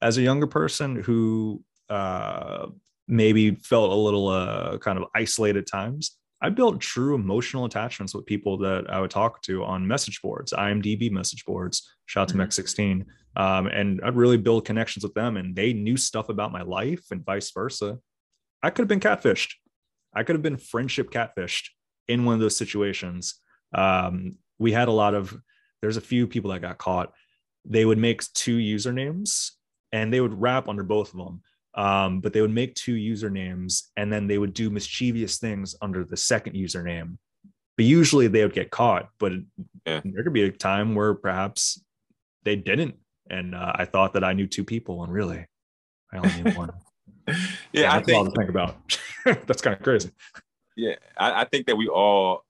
[SPEAKER 2] as a younger person who uh, maybe felt a little uh, kind of isolated times, I built true emotional attachments with people that I would talk to on message boards, IMDb message boards. Shout out to mm-hmm. Mech16. Um, and I'd really build connections with them, and they knew stuff about my life and vice versa. I could have been catfished. I could have been friendship catfished in one of those situations. Um, we had a lot of, there's a few people that got caught. They would make two usernames and they would rap under both of them. Um, but they would make two usernames and then they would do mischievous things under the second username. But usually they would get caught. But yeah. there could be a time where perhaps they didn't. And uh, I thought that I knew two people, and really, I only knew one.
[SPEAKER 1] yeah, yeah, I think,
[SPEAKER 2] to think about. that's kind of crazy.
[SPEAKER 1] Yeah, I, I think that we all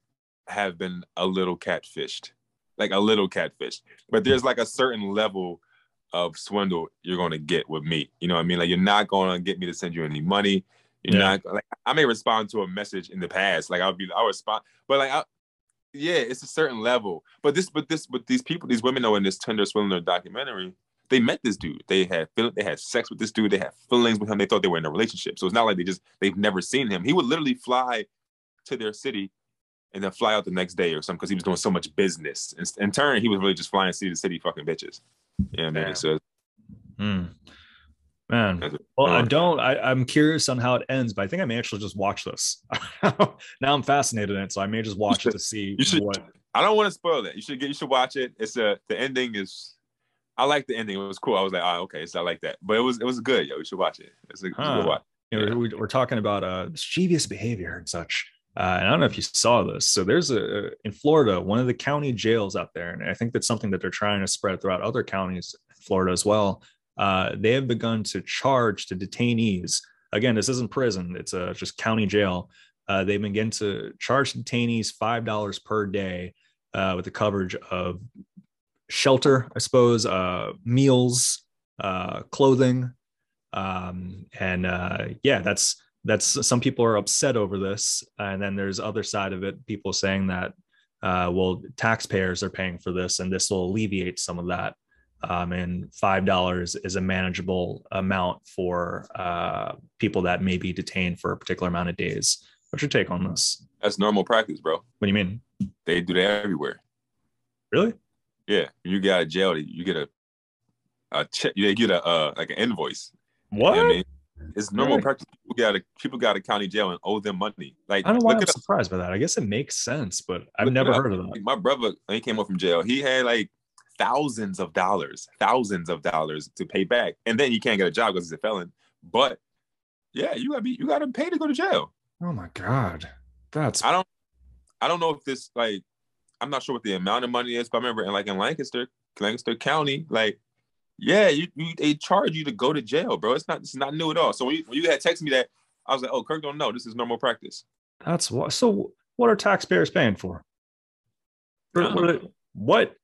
[SPEAKER 1] have been a little catfished, like a little catfished. But there's like a certain level of swindle you're going to get with me. You know what I mean? Like you're not going to get me to send you any money. You're yeah. not like I may respond to a message in the past, like I'll be I'll respond, but like I, yeah, it's a certain level. But this, but this, but these people, these women know in this Tinder swindler documentary, they met this dude. They had they had sex with this dude. They had feelings with him. They thought they were in a relationship. So it's not like they just they've never seen him. He would literally fly to their city and then fly out the next day or something because he was doing so much business. In, in, turn, he was really just flying city to city, fucking bitches. Yeah, man. So,
[SPEAKER 2] hmm. man. Well, I don't. I, I'm curious on how it ends, but I think I may actually just watch this. now I'm fascinated in it, so I may just watch should, it to see
[SPEAKER 1] you should,
[SPEAKER 2] what.
[SPEAKER 1] I don't want to spoil it. You should get. You should watch it. It's a. The ending is. I like the ending. It was cool. I was like, oh, okay, so I like that. But it was it was good. Yo, you should watch it. It's a, huh. it's a good watch.
[SPEAKER 2] You know, yeah. we're, we're talking about uh mischievous behavior and such. Uh, and I don't know if you saw this. So there's a in Florida, one of the county jails out there, and I think that's something that they're trying to spread throughout other counties, in Florida as well. Uh, they have begun to charge to detainees. Again, this isn't prison; it's a just county jail. Uh, they begin to charge detainees five dollars per day uh, with the coverage of shelter, I suppose, uh, meals, uh, clothing, um, and yeah, that's that's some people are upset over this and then there's other side of it people saying that uh, well taxpayers are paying for this and this will alleviate some of that um, and five dollars is a manageable amount for uh, people that may be detained for a particular amount of days. What's your take on this?
[SPEAKER 1] That's normal practice bro.
[SPEAKER 2] What do you mean?
[SPEAKER 1] They do that everywhere.
[SPEAKER 2] Really?
[SPEAKER 1] Yeah you get out of jail you get a a check you get a uh, like an invoice.
[SPEAKER 2] What you know I mean?
[SPEAKER 1] It's normal really? practice. People got to people got to county jail and owe them money. Like
[SPEAKER 2] I don't know why I'm surprised by that. I guess it makes sense, but I've never heard of that.
[SPEAKER 1] My brother, he came up from jail. He had like thousands of dollars, thousands of dollars to pay back, and then you can't get a job because he's a felon. But yeah, you gotta be you gotta pay to go to jail.
[SPEAKER 2] Oh my god, that's
[SPEAKER 1] I don't I don't know if this like I'm not sure what the amount of money is, but I remember in like in Lancaster, Lancaster County, like yeah, you, you, they charge you to go to jail, bro. It's not it's not new at all. So when you, when you had texted me that, I was like, oh, Kirk don't know. This is normal practice.
[SPEAKER 2] That's what. So what are taxpayers paying for? For what? what?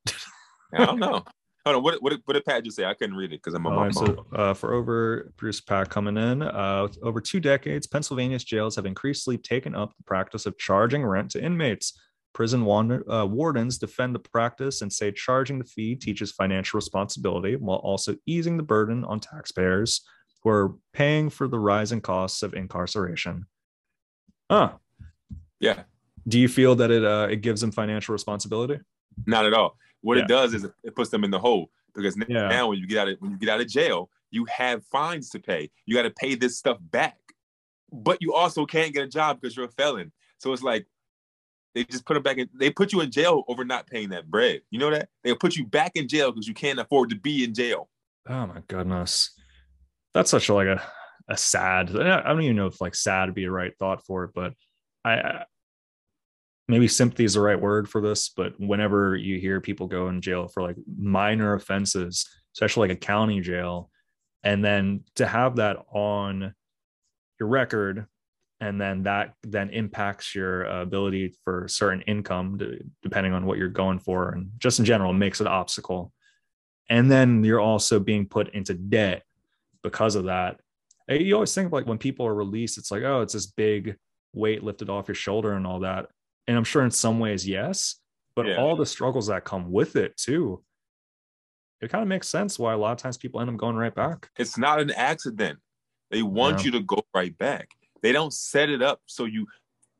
[SPEAKER 1] I don't know. Hold on. What, what, what did Pat just say? I couldn't read it because I'm on my phone.
[SPEAKER 2] So, uh, for over Bruce Pat coming in, uh, over two decades, Pennsylvania's jails have increasingly taken up the practice of charging rent to inmates. Prison uh, wardens defend the practice and say charging the fee teaches financial responsibility while also easing the burden on taxpayers who are paying for the rising costs of incarceration. Huh.
[SPEAKER 1] Yeah.
[SPEAKER 2] Do you feel that it uh, it gives them financial responsibility?
[SPEAKER 1] Not at all. What yeah. it does is it puts them in the hole because yeah. now when you get out of when you get out of jail, you have fines to pay. You got to pay this stuff back, but you also can't get a job because you're a felon. So it's like they just put them back in. They put you in jail over not paying that bread. You know that they'll put you back in jail because you can't afford to be in jail.
[SPEAKER 2] Oh my goodness. that's such a, like a a sad. I don't even know if like sad would be a right thought for it, but I maybe sympathy is the right word for this. But whenever you hear people go in jail for like minor offenses, especially like a county jail, and then to have that on your record and then that then impacts your ability for certain income to, depending on what you're going for and just in general makes it an obstacle. And then you're also being put into debt because of that. You always think like when people are released it's like oh it's this big weight lifted off your shoulder and all that. And i'm sure in some ways yes but yeah. all the struggles that come with it too it kind of makes sense why a lot of times people end up going right back.
[SPEAKER 1] It's not an accident. They want yeah. you to go right back they don't set it up so you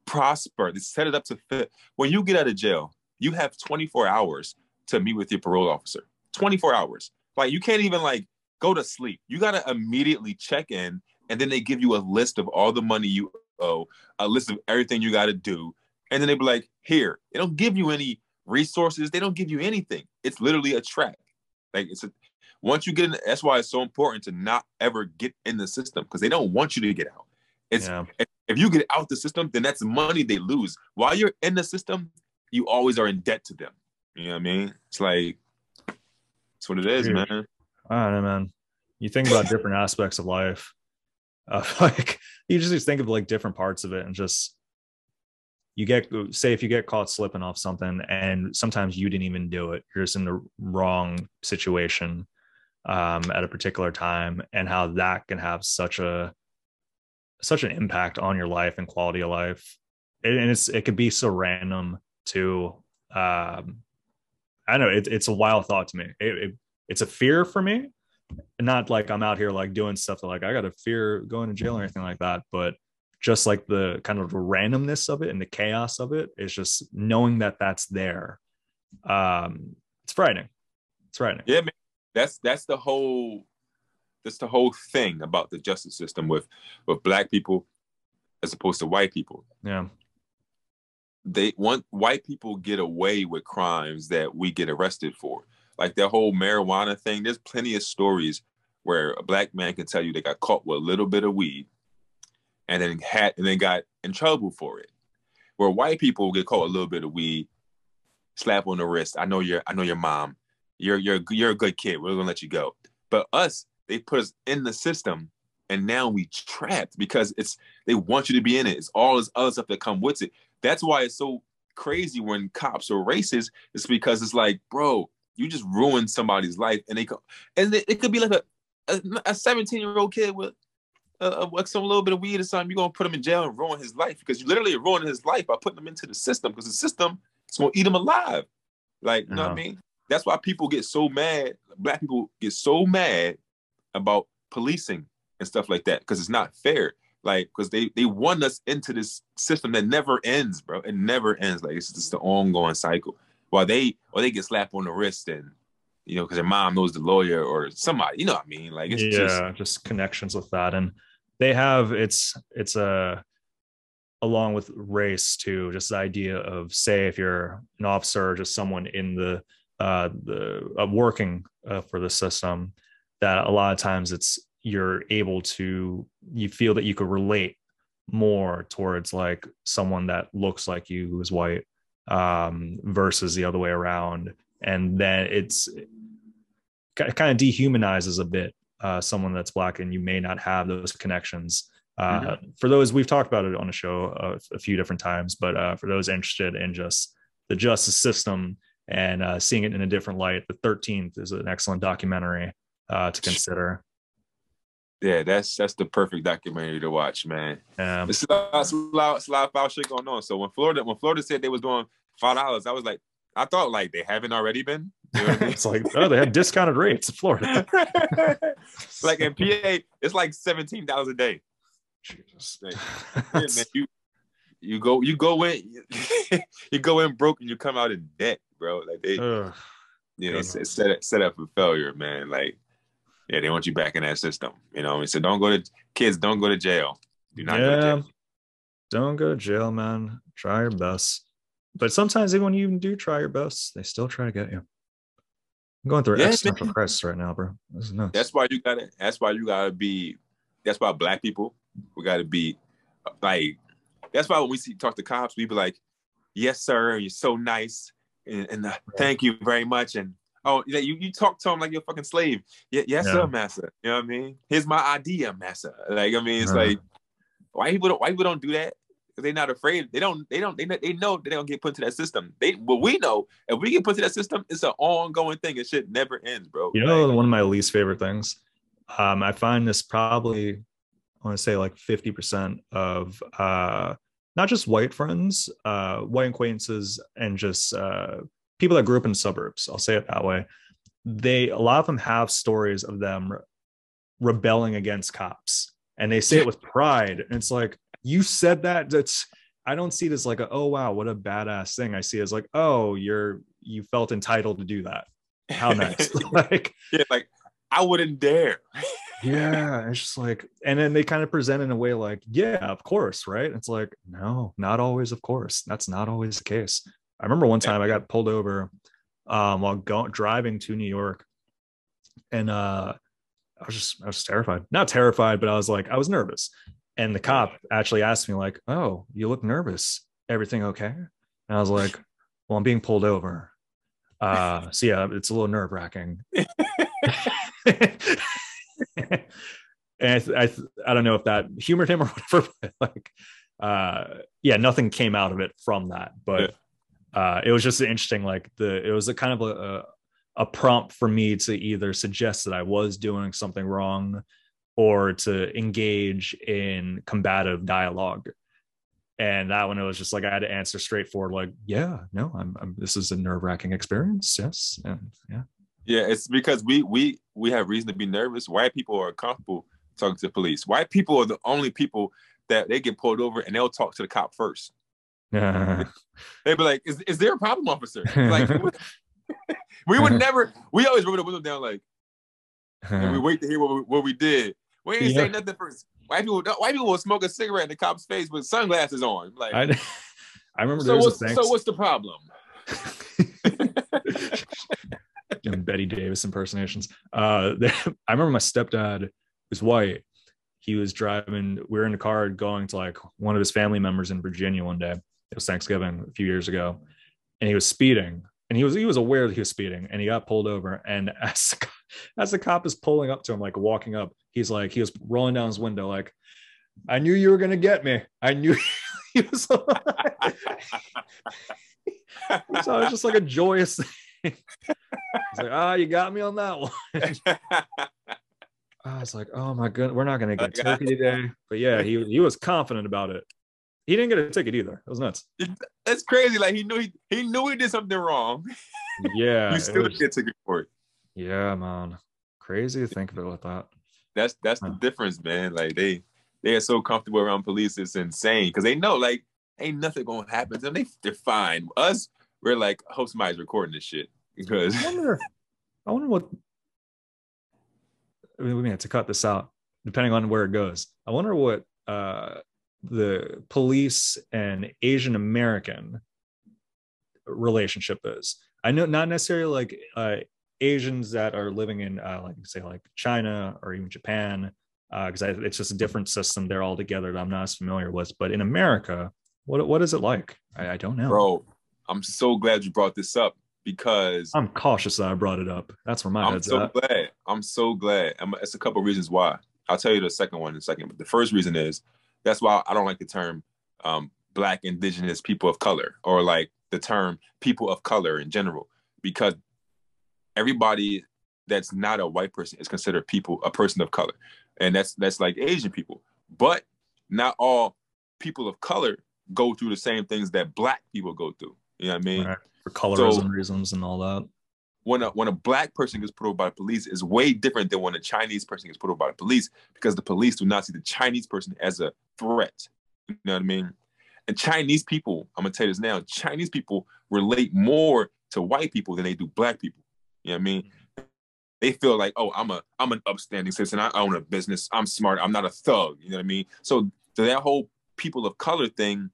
[SPEAKER 1] prosper they set it up to fit when you get out of jail you have 24 hours to meet with your parole officer 24 hours like you can't even like go to sleep. You got to immediately check in, and then they give you a list of all the money you owe, a list of everything you got to do, and then they be like, "Here." They don't give you any resources. They don't give you anything. It's literally a track. Like it's a. Once you get in, that's why it's so important to not ever get in the system because they don't want you to get out. It's yeah. if you get out the system, then that's money they lose. While you're in the system, you always are in debt to them. You know what I mean? It's like it's what it is, Dude. man.
[SPEAKER 2] I don't know, man. You think about different aspects of life. Uh, like you just think of like different parts of it and just you get say if you get caught slipping off something and sometimes you didn't even do it you're just in the wrong situation um, at a particular time and how that can have such a such an impact on your life and quality of life. And it's it could be so random too. Um, i know it, it's a wild thought to me. It, it, it's a fear for me. Not like i'm out here like doing stuff that like i got a fear going to jail or anything like that but just like the kind of randomness of it and the chaos of it is just knowing that that's there. Um it's frightening. It's frightening.
[SPEAKER 1] Yeah man. that's that's the whole that's the whole thing about the justice system with with black people as opposed to white people
[SPEAKER 2] yeah
[SPEAKER 1] they want white people get away with crimes that we get arrested for like that whole marijuana thing. There's plenty of stories where a black man can tell you they got caught with a little bit of weed and then had and then got in trouble for it. Where white people get caught a little bit of weed, slap on the wrist. I know your I know your mom. You're you're you're a good kid. We're gonna let you go. But us, they put us in the system and now we trapped because it's they want you to be in it. It's all this other stuff that come with it. That's why it's so crazy when cops are racist. It's because it's like, bro, you just ruined somebody's life, and they and it could be like a a 17 year old kid with uh, like some little bit of weed or something. You're gonna put him in jail and ruin his life because you literally ruining his life by putting him into the system because the system is gonna eat him alive. Like, you know what I uh-huh. mean? That's why people get so mad. Black people get so mad about policing and stuff like that because it's not fair. Like, because they they want us into this system that never ends, bro. It never ends. Like, it's just the ongoing cycle while they or they get slapped on the wrist and you know because their mom knows the lawyer or somebody you know what i mean like
[SPEAKER 2] it's yeah just, just connections with that and they have it's it's a along with race too just the idea of say if you're an officer or just someone in the uh the uh, working uh, for the system that a lot of times it's you're able to you feel that you could relate more towards like someone that looks like you who is white um, versus the other way around. And then it's it kind of dehumanizes a bit uh, someone that's black, and you may not have those connections. Uh, mm-hmm. For those we've talked about it on the show a, a few different times, but uh, for those interested in just the justice system and uh, seeing it in a different light, the 13th is an excellent documentary uh, to consider.
[SPEAKER 1] Yeah, that's that's the perfect documentary to watch, man. Um, it's a lot, a lot, a lot of foul shit going on. So when Florida when Florida said they was doing five dollars, I was like, I thought like they haven't already been.
[SPEAKER 2] You know I mean? it's like oh, they had discounted rates in Florida.
[SPEAKER 1] like in PA, it's like seventeen dollars a day. Jesus, like, yeah, man, you you go you go in you go in broke and you come out in debt, bro. Like they, uh, you know, set set up for failure, man. Like yeah, they want you back in that system. You know, so don't go to kids. Don't go to jail. Do not yeah, go to jail.
[SPEAKER 2] Don't go to jail, man. Try your best. But sometimes even when you do try your best, they still try to get you. I'm going through
[SPEAKER 1] Yeah,
[SPEAKER 2] existential crisis right now, bro. This is nuts.
[SPEAKER 1] That's why you gotta. That's why you gotta be. That's why black people we gotta be like. That's why when we see talk to cops, we be like, "Yes, sir, you're so nice, and, and uh, thank you very much." And oh, yeah, you you talk to them like you're a fucking slave. Yeah, yes,
[SPEAKER 2] Yeah.
[SPEAKER 1] sir, master. You know what I mean? Here's my idea, master. Like I mean, it's
[SPEAKER 2] Right.
[SPEAKER 1] like why people don't why people don't do that? Because they're not afraid. They don't. They don't. They know, they know they don't get put into that system. They. But we know if we get put into that system, it's an ongoing thing. It shit never ends, bro.
[SPEAKER 2] You know,
[SPEAKER 1] Like,
[SPEAKER 2] one of my least favorite things. Um, I find this probably, I want to say like 50% of uh, not just white friends, uh, white acquaintances, and just uh, people that grew up in suburbs. I'll say it that way. They, a lot of them have stories of them re- rebelling against cops and they say it with pride. And it's like, you said that. That's, I don't see it as like, a, oh, wow, what a badass thing. I see it as like, oh, you're, you felt entitled to do that. How nice. like,
[SPEAKER 1] yeah, like I wouldn't dare.
[SPEAKER 2] yeah it's just like and then they kind of present in a way like yeah of course right it's like no not always of course that's not always the case i remember one time i got pulled over um while going driving to new york. And uh i was just i was terrified. Not terrified but i was like i was nervous. And the cop actually asked me like oh you look nervous. Everything okay? And i was like well i'm being pulled over. Uh so yeah it's a little nerve wracking. And I, th- I, th- I don't know if that humored him or whatever, but like, uh, yeah, nothing came out of it from that, but uh, it was just interesting. Like the, it was a kind of a, a, prompt for me to either suggest that I was doing something wrong or to engage in combative dialogue. And that one, it was just like I had to answer straightforward, like, yeah, no, I'm, I'm this is a nerve wracking experience. Yes. And yeah.
[SPEAKER 1] Yeah, it's because we we we have reason to be nervous. White people are comfortable talking to police. White people are the only people that they get pulled over and they'll talk to the cop first.
[SPEAKER 2] Yeah.
[SPEAKER 1] They'd be like, "Is is there a problem, officer?" Like we would never. We always roll the window down like, and we wait to hear what we, what we did. We ain't
[SPEAKER 2] Yeah.
[SPEAKER 1] say nothing first. White people, white people will smoke a cigarette in the cop's face with sunglasses on. Like,
[SPEAKER 2] I, I remember
[SPEAKER 1] so
[SPEAKER 2] there was
[SPEAKER 1] what's
[SPEAKER 2] a
[SPEAKER 1] so what's the problem?
[SPEAKER 2] doing Bette Davis impersonations. Uh, I remember my stepdad was white. He was driving. We were in the car going to like one of his family members in Virginia one day. It was Thanksgiving a few years ago, and he was speeding. And he was he was aware that he was speeding, and he got pulled over. And as the, as the cop is pulling up to him, like walking up, he's like he was rolling down his window, like, "I knew you were gonna get me. I knew." he was. so it was just like a joyous thing. He's like, ah, you got me on that one. I was like, oh my goodness, we're not gonna get turkey today. But yeah, he he was confident about it. He didn't get a ticket either. It was nuts.
[SPEAKER 1] That's crazy. Like he knew he, he knew he did something wrong.
[SPEAKER 2] Yeah,
[SPEAKER 1] you still
[SPEAKER 2] was-
[SPEAKER 1] get ticket for it.
[SPEAKER 2] yeah, man. Crazy to think of it like that.
[SPEAKER 1] That's that's the difference, man. Like they they are so comfortable around police. It's insane because they know like ain't nothing gonna happen to them. They they're fine. Us, we're like, I hope somebody's recording this shit because
[SPEAKER 2] I wonder. I wonder what. I mean, we may have to cut this out depending on where it goes. I wonder what uh, the police and Asian American relationship is. I know not necessarily like uh, Asians that are living in, uh, like say, like China or even Japan, because I it's just a different system there altogether that I'm not as familiar with. But in America, what what is it like? I, I don't know.
[SPEAKER 1] bro, I'm so glad you brought this up because
[SPEAKER 2] I'm cautious that I brought it up. That's where my
[SPEAKER 1] I'm
[SPEAKER 2] head's
[SPEAKER 1] so
[SPEAKER 2] at.
[SPEAKER 1] glad. I'm so glad. I'm, it's a couple of reasons why. I'll tell you the second one in a second. But the first reason is that's why I don't like the term um, Black Indigenous people of color or like the term people of color in general, because everybody that's not a white person is considered people a person of color, and that's that's like Asian people. But not all people of color go through the same things that Black people go through. You know what I mean?
[SPEAKER 2] Right. For colorism
[SPEAKER 1] So-
[SPEAKER 2] reasons and all that.
[SPEAKER 1] When a when a black person gets put over by the police is way different than when a Chinese person gets put over by the police because the police do not see the Chinese person as a threat. You know what I mean? And Chinese people, I'm gonna tell you this now, Chinese people relate more to white people than they do black people. You know what I mean? They feel like, oh, I'm a I'm an upstanding citizen. I own a business. I'm smart. I'm not a thug. You know what I mean? So that whole people of color thing,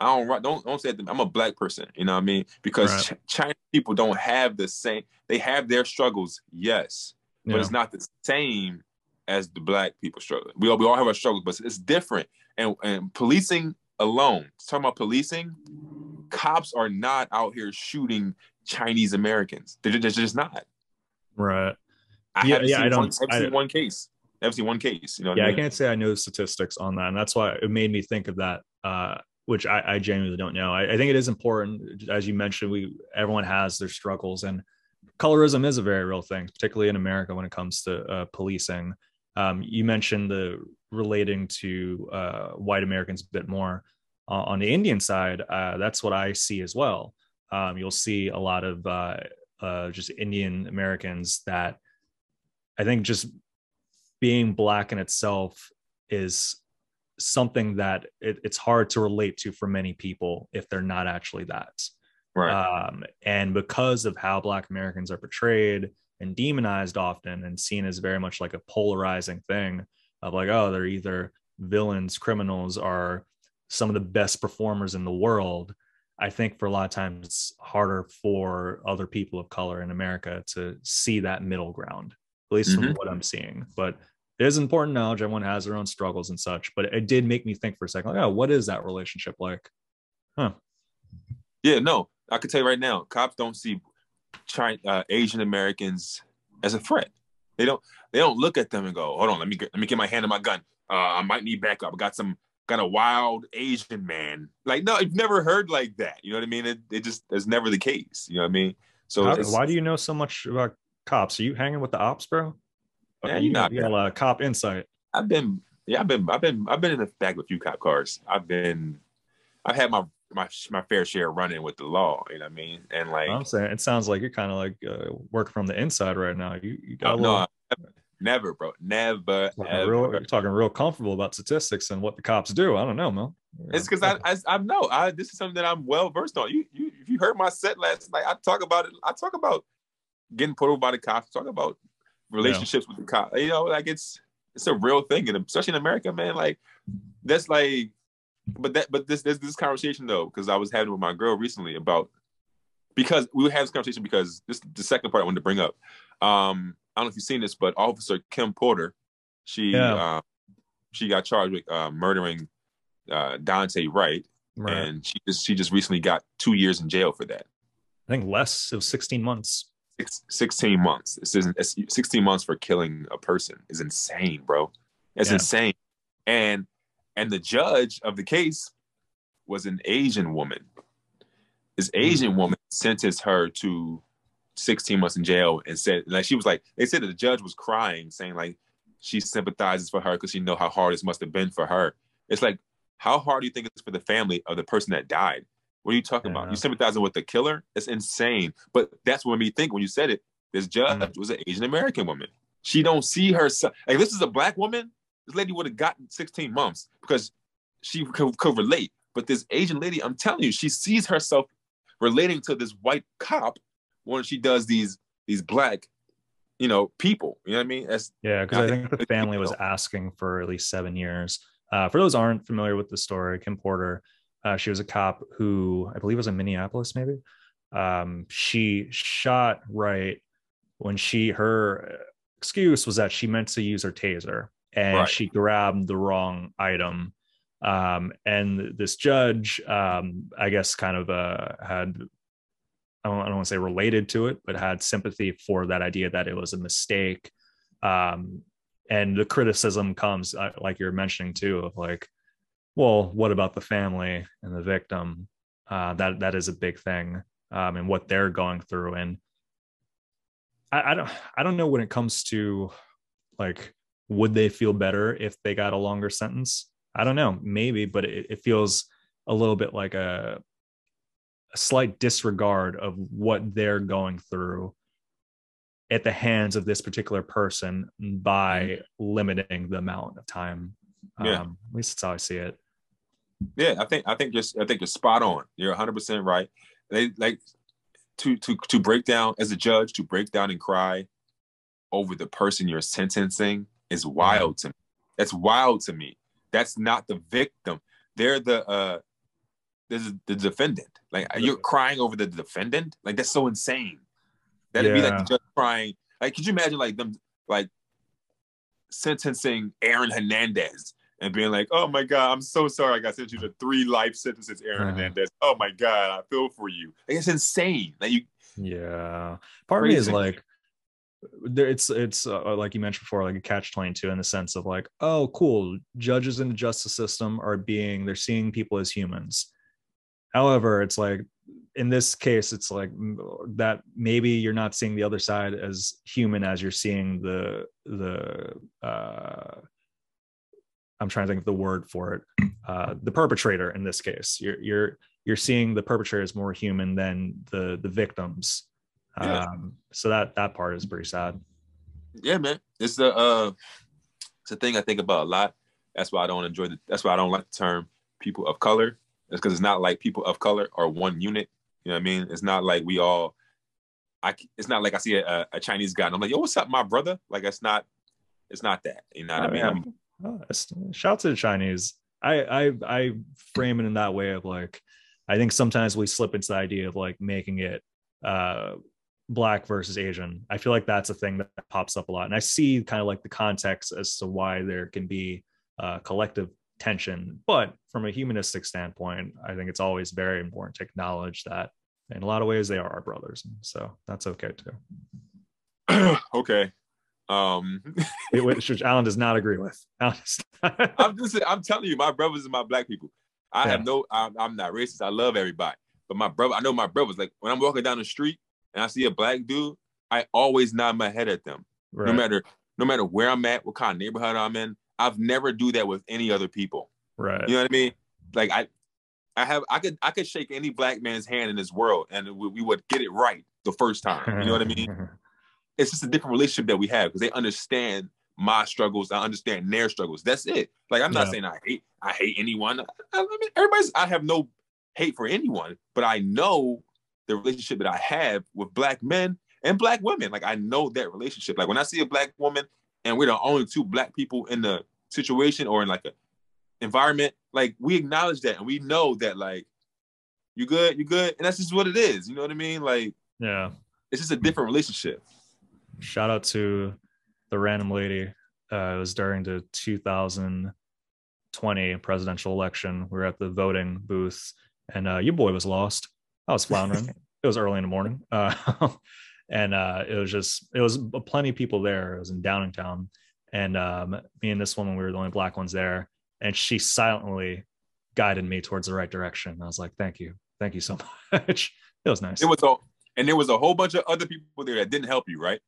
[SPEAKER 1] I don't don't don't say that I'm a black person. You know what I mean? Because right. Ch- Chinese people don't have the same. They have their struggles, yes, but it's not the same as the black people struggle. We all we all have our struggles, but it's different. And and policing alone, talking about policing, cops are not out here shooting Chinese Americans. They're, they're just not.
[SPEAKER 2] Right.
[SPEAKER 1] I yeah, yeah, I don't. One, I've I, seen one case. I've seen one case. You know.
[SPEAKER 2] Yeah,
[SPEAKER 1] I,
[SPEAKER 2] mean? I, can't say I know the statistics on that, and that's why it made me think of that. Uh, which I, I genuinely don't know. I, I, think it is important, as you mentioned. We everyone has their struggles, and colorism is a very real thing, particularly in America when it comes to uh, policing. Um, you mentioned the relating to uh, white Americans a bit more. Uh, on the Indian side, uh, that's what I see as well. Um, you'll see a lot of uh, uh, just Indian Americans that I think just being black in itself is something that it, it's hard to relate to for many people if they're not actually that.
[SPEAKER 1] Right.
[SPEAKER 2] Um, and because of how Black Americans are portrayed and demonized often and seen as very much like a polarizing thing of like, oh, they're either villains, criminals, are some of the best performers in the world. I think for a lot of times it's harder for other people of color in America to see that middle ground, at least mm-hmm. from what I'm seeing. But it is important knowledge. Everyone has their own struggles and such, but it did make me think for a second, like, oh, what is that relationship like? Huh.
[SPEAKER 1] Yeah, no, I can tell you right now, cops don't see China, uh, Asian Americans as a threat. They don't. They don't look at them and go, "Hold on, let me get, let me get my hand on my gun. Uh, I might need backup. I got some got a wild Asian man." Like, no, I've never heard like that. You know what I mean? It, it just is never the case. You know what I mean?
[SPEAKER 2] So, How, why do you know so much about cops? Are you hanging with the ops, bro? Yeah, you, know, you got a lot of cop insight.
[SPEAKER 1] I've been, yeah, I've been, I've been, I've been in the back with a few cop cars. I've been, I've had my my my fair share running with the law. You know what I mean? And like
[SPEAKER 2] I'm saying, it sounds like you're kind of like uh, working from the inside right now. You you got no,
[SPEAKER 1] little... no never, bro, never.
[SPEAKER 2] Talking real, you're talking real comfortable about statistics and what the cops do. I don't know, man.
[SPEAKER 1] It's because I, I I know I this is something that I'm well versed on. You you if you heard my set last night, I talk about it. I talk about getting put over by the cops. Talk about relationships yeah. with the cop. You know, like it's it's a real thing, and especially in America, man. Like that's like, but that but this this, this conversation though, because I was having with my girl recently about because we had this conversation because this the second part I wanted to bring up. Um, I don't know if you've seen this, but Officer Kim Potter, she yeah. uh, she got charged with uh, murdering uh, Daunte Wright, right. and she just she just recently got two years in jail for that.
[SPEAKER 2] I think less. It was 16 months.
[SPEAKER 1] 16 months. This isn't 16 months for killing a person is insane, bro. It's yeah. insane. And and the judge of the case was an Asian woman. This hmm. Asian mm-hmm. woman sentenced her to 16 months in jail and said like she was like they said that the judge was crying saying like she sympathizes for her because she know how hard this must have been for her. It's like how hard do you think it's for the family of the person that died? What are you talking about? You sympathizing with the killer? It's insane. But that's what made me think when you said it. This judge mm. was an Asian American woman. She don't see herself like this is a black woman. This lady would have gotten 16 months because she could, could relate. But this Asian lady, I'm telling you, she sees herself relating to this white cop when she does these these black, you know, people. You know what I mean? That's,
[SPEAKER 2] yeah, because I, I think the family was asking for at least seven years. Uh, for those aren't familiar with the story, Kim Potter uh, she was a cop who I believe was in Minneapolis, maybe. Um, she shot right when she her excuse was that she meant to use her taser and right. she grabbed the wrong item. Um, and this judge, um, I guess, kind of uh, had I don't, I don't want to say related to it, but had sympathy for that idea that it was a mistake. Um, and the criticism comes, uh, like you're mentioning too, of like, well, what about the family and the victim? Uh, that that is a big thing, um, and what they're going through. And I, I don't I don't know when it comes to like would they feel better if they got a longer sentence? I don't know, maybe, but it, it feels a little bit like a, a slight disregard of what they're going through at the hands of this particular person by mm-hmm. limiting the amount of time. Yeah. Um, at least that's how I see it.
[SPEAKER 1] Yeah, I think I think you're I think you're spot on. You're 100 percent right. They like to to to break down as a judge to break down and cry over the person you're sentencing is wild to me. That's wild to me. That's not the victim. They're the uh there's the defendant. Like you're crying over the defendant. Like that's so insane. That'd be like
[SPEAKER 2] Yeah.
[SPEAKER 1] the judge crying. Like, could you imagine like them like sentencing Aaron Hernandez and being like, "Oh my God, I'm so sorry. I got sent you to three life sentences, Aaron
[SPEAKER 2] Uh-huh.
[SPEAKER 1] Hernandez. Oh my God, I feel for you. Like it's insane. Like you,
[SPEAKER 2] Yeah. Part of me is like, there, it's it's uh, like you mentioned before, like a catch twenty two in the sense of like, oh, cool, judges in the justice system are being they're seeing people as humans. However, it's like in this case, it's like that maybe you're not seeing the other side as human as you're seeing the the uh I'm trying to think of the word for it. Uh, the perpetrator in this case, you're you're you're seeing the perpetrator as more human than the the victims.
[SPEAKER 1] Yeah.
[SPEAKER 2] Um, so that that part is pretty sad.
[SPEAKER 1] yeah, man. It's the uh, it's a thing I think about a lot. That's why I don't enjoy the. That's why I don't like the term people of color. It's because it's not like people of color are one unit. You know what I mean? It's not like we all. I. It's not like I see a, a Chinese guy and I'm like, "Yo, what's up, my brother?" Like it's not. It's not that. You know what I
[SPEAKER 2] Oh,
[SPEAKER 1] mean?
[SPEAKER 2] yeah. Oh, shout to the Chinese. I, I I frame it in that way of like, I think sometimes we slip into the idea of like making it uh black versus Asian. I feel like that's a thing that pops up a lot, and I see kind of like the context as to why there can be uh, collective tension. But from a humanistic standpoint, I think it's always very important to acknowledge that in a lot of ways they are our brothers, so that's okay too.
[SPEAKER 1] okay. Um,
[SPEAKER 2] It- Which Alan does not agree with. Not-
[SPEAKER 1] I'm just. I'm telling you, my brothers and my black people. I
[SPEAKER 2] Yeah.
[SPEAKER 1] have no. I'm, I'm not racist. I love everybody. But my brother, I know my brothers. Like when I'm walking down the street and I see a black dude, I always nod my head at them.
[SPEAKER 2] right.
[SPEAKER 1] no matter no matter where I'm at, what kind of neighborhood I'm in. I've never do that with any other people.
[SPEAKER 2] right.
[SPEAKER 1] You know what I mean? Like I, I have I could I could shake any black man's hand in this world and we, we would get it right the first time. You know what I mean? It's just a different relationship that we have because they understand my struggles. I understand their struggles. That's it. Like I'm not
[SPEAKER 2] Yeah.
[SPEAKER 1] saying I hate I hate anyone. I, I mean everybody's I have no hate for anyone, but I know the relationship that I have with black men and black women. Like I know that relationship. Like when I see a black woman and we're the only two black people in the situation or in like a environment, like we acknowledge that and we know that like you good, you good, and that's just what it is. You know what I mean? Like
[SPEAKER 2] yeah.
[SPEAKER 1] it's just a different relationship.
[SPEAKER 2] Shout out to the random lady. Uh, it was during the 2020 presidential election. We were at the voting booth, and uh, your boy was lost. I was floundering. it was early in the morning, uh, and uh, it was just it was plenty of people there. It was in Downingtown, and um, me and this woman we were the only black ones there, and she silently guided me towards the right direction. I was like, "Thank you, thank you so much." It was nice.
[SPEAKER 1] It was a and there was a whole bunch of other people there that didn't help you, right?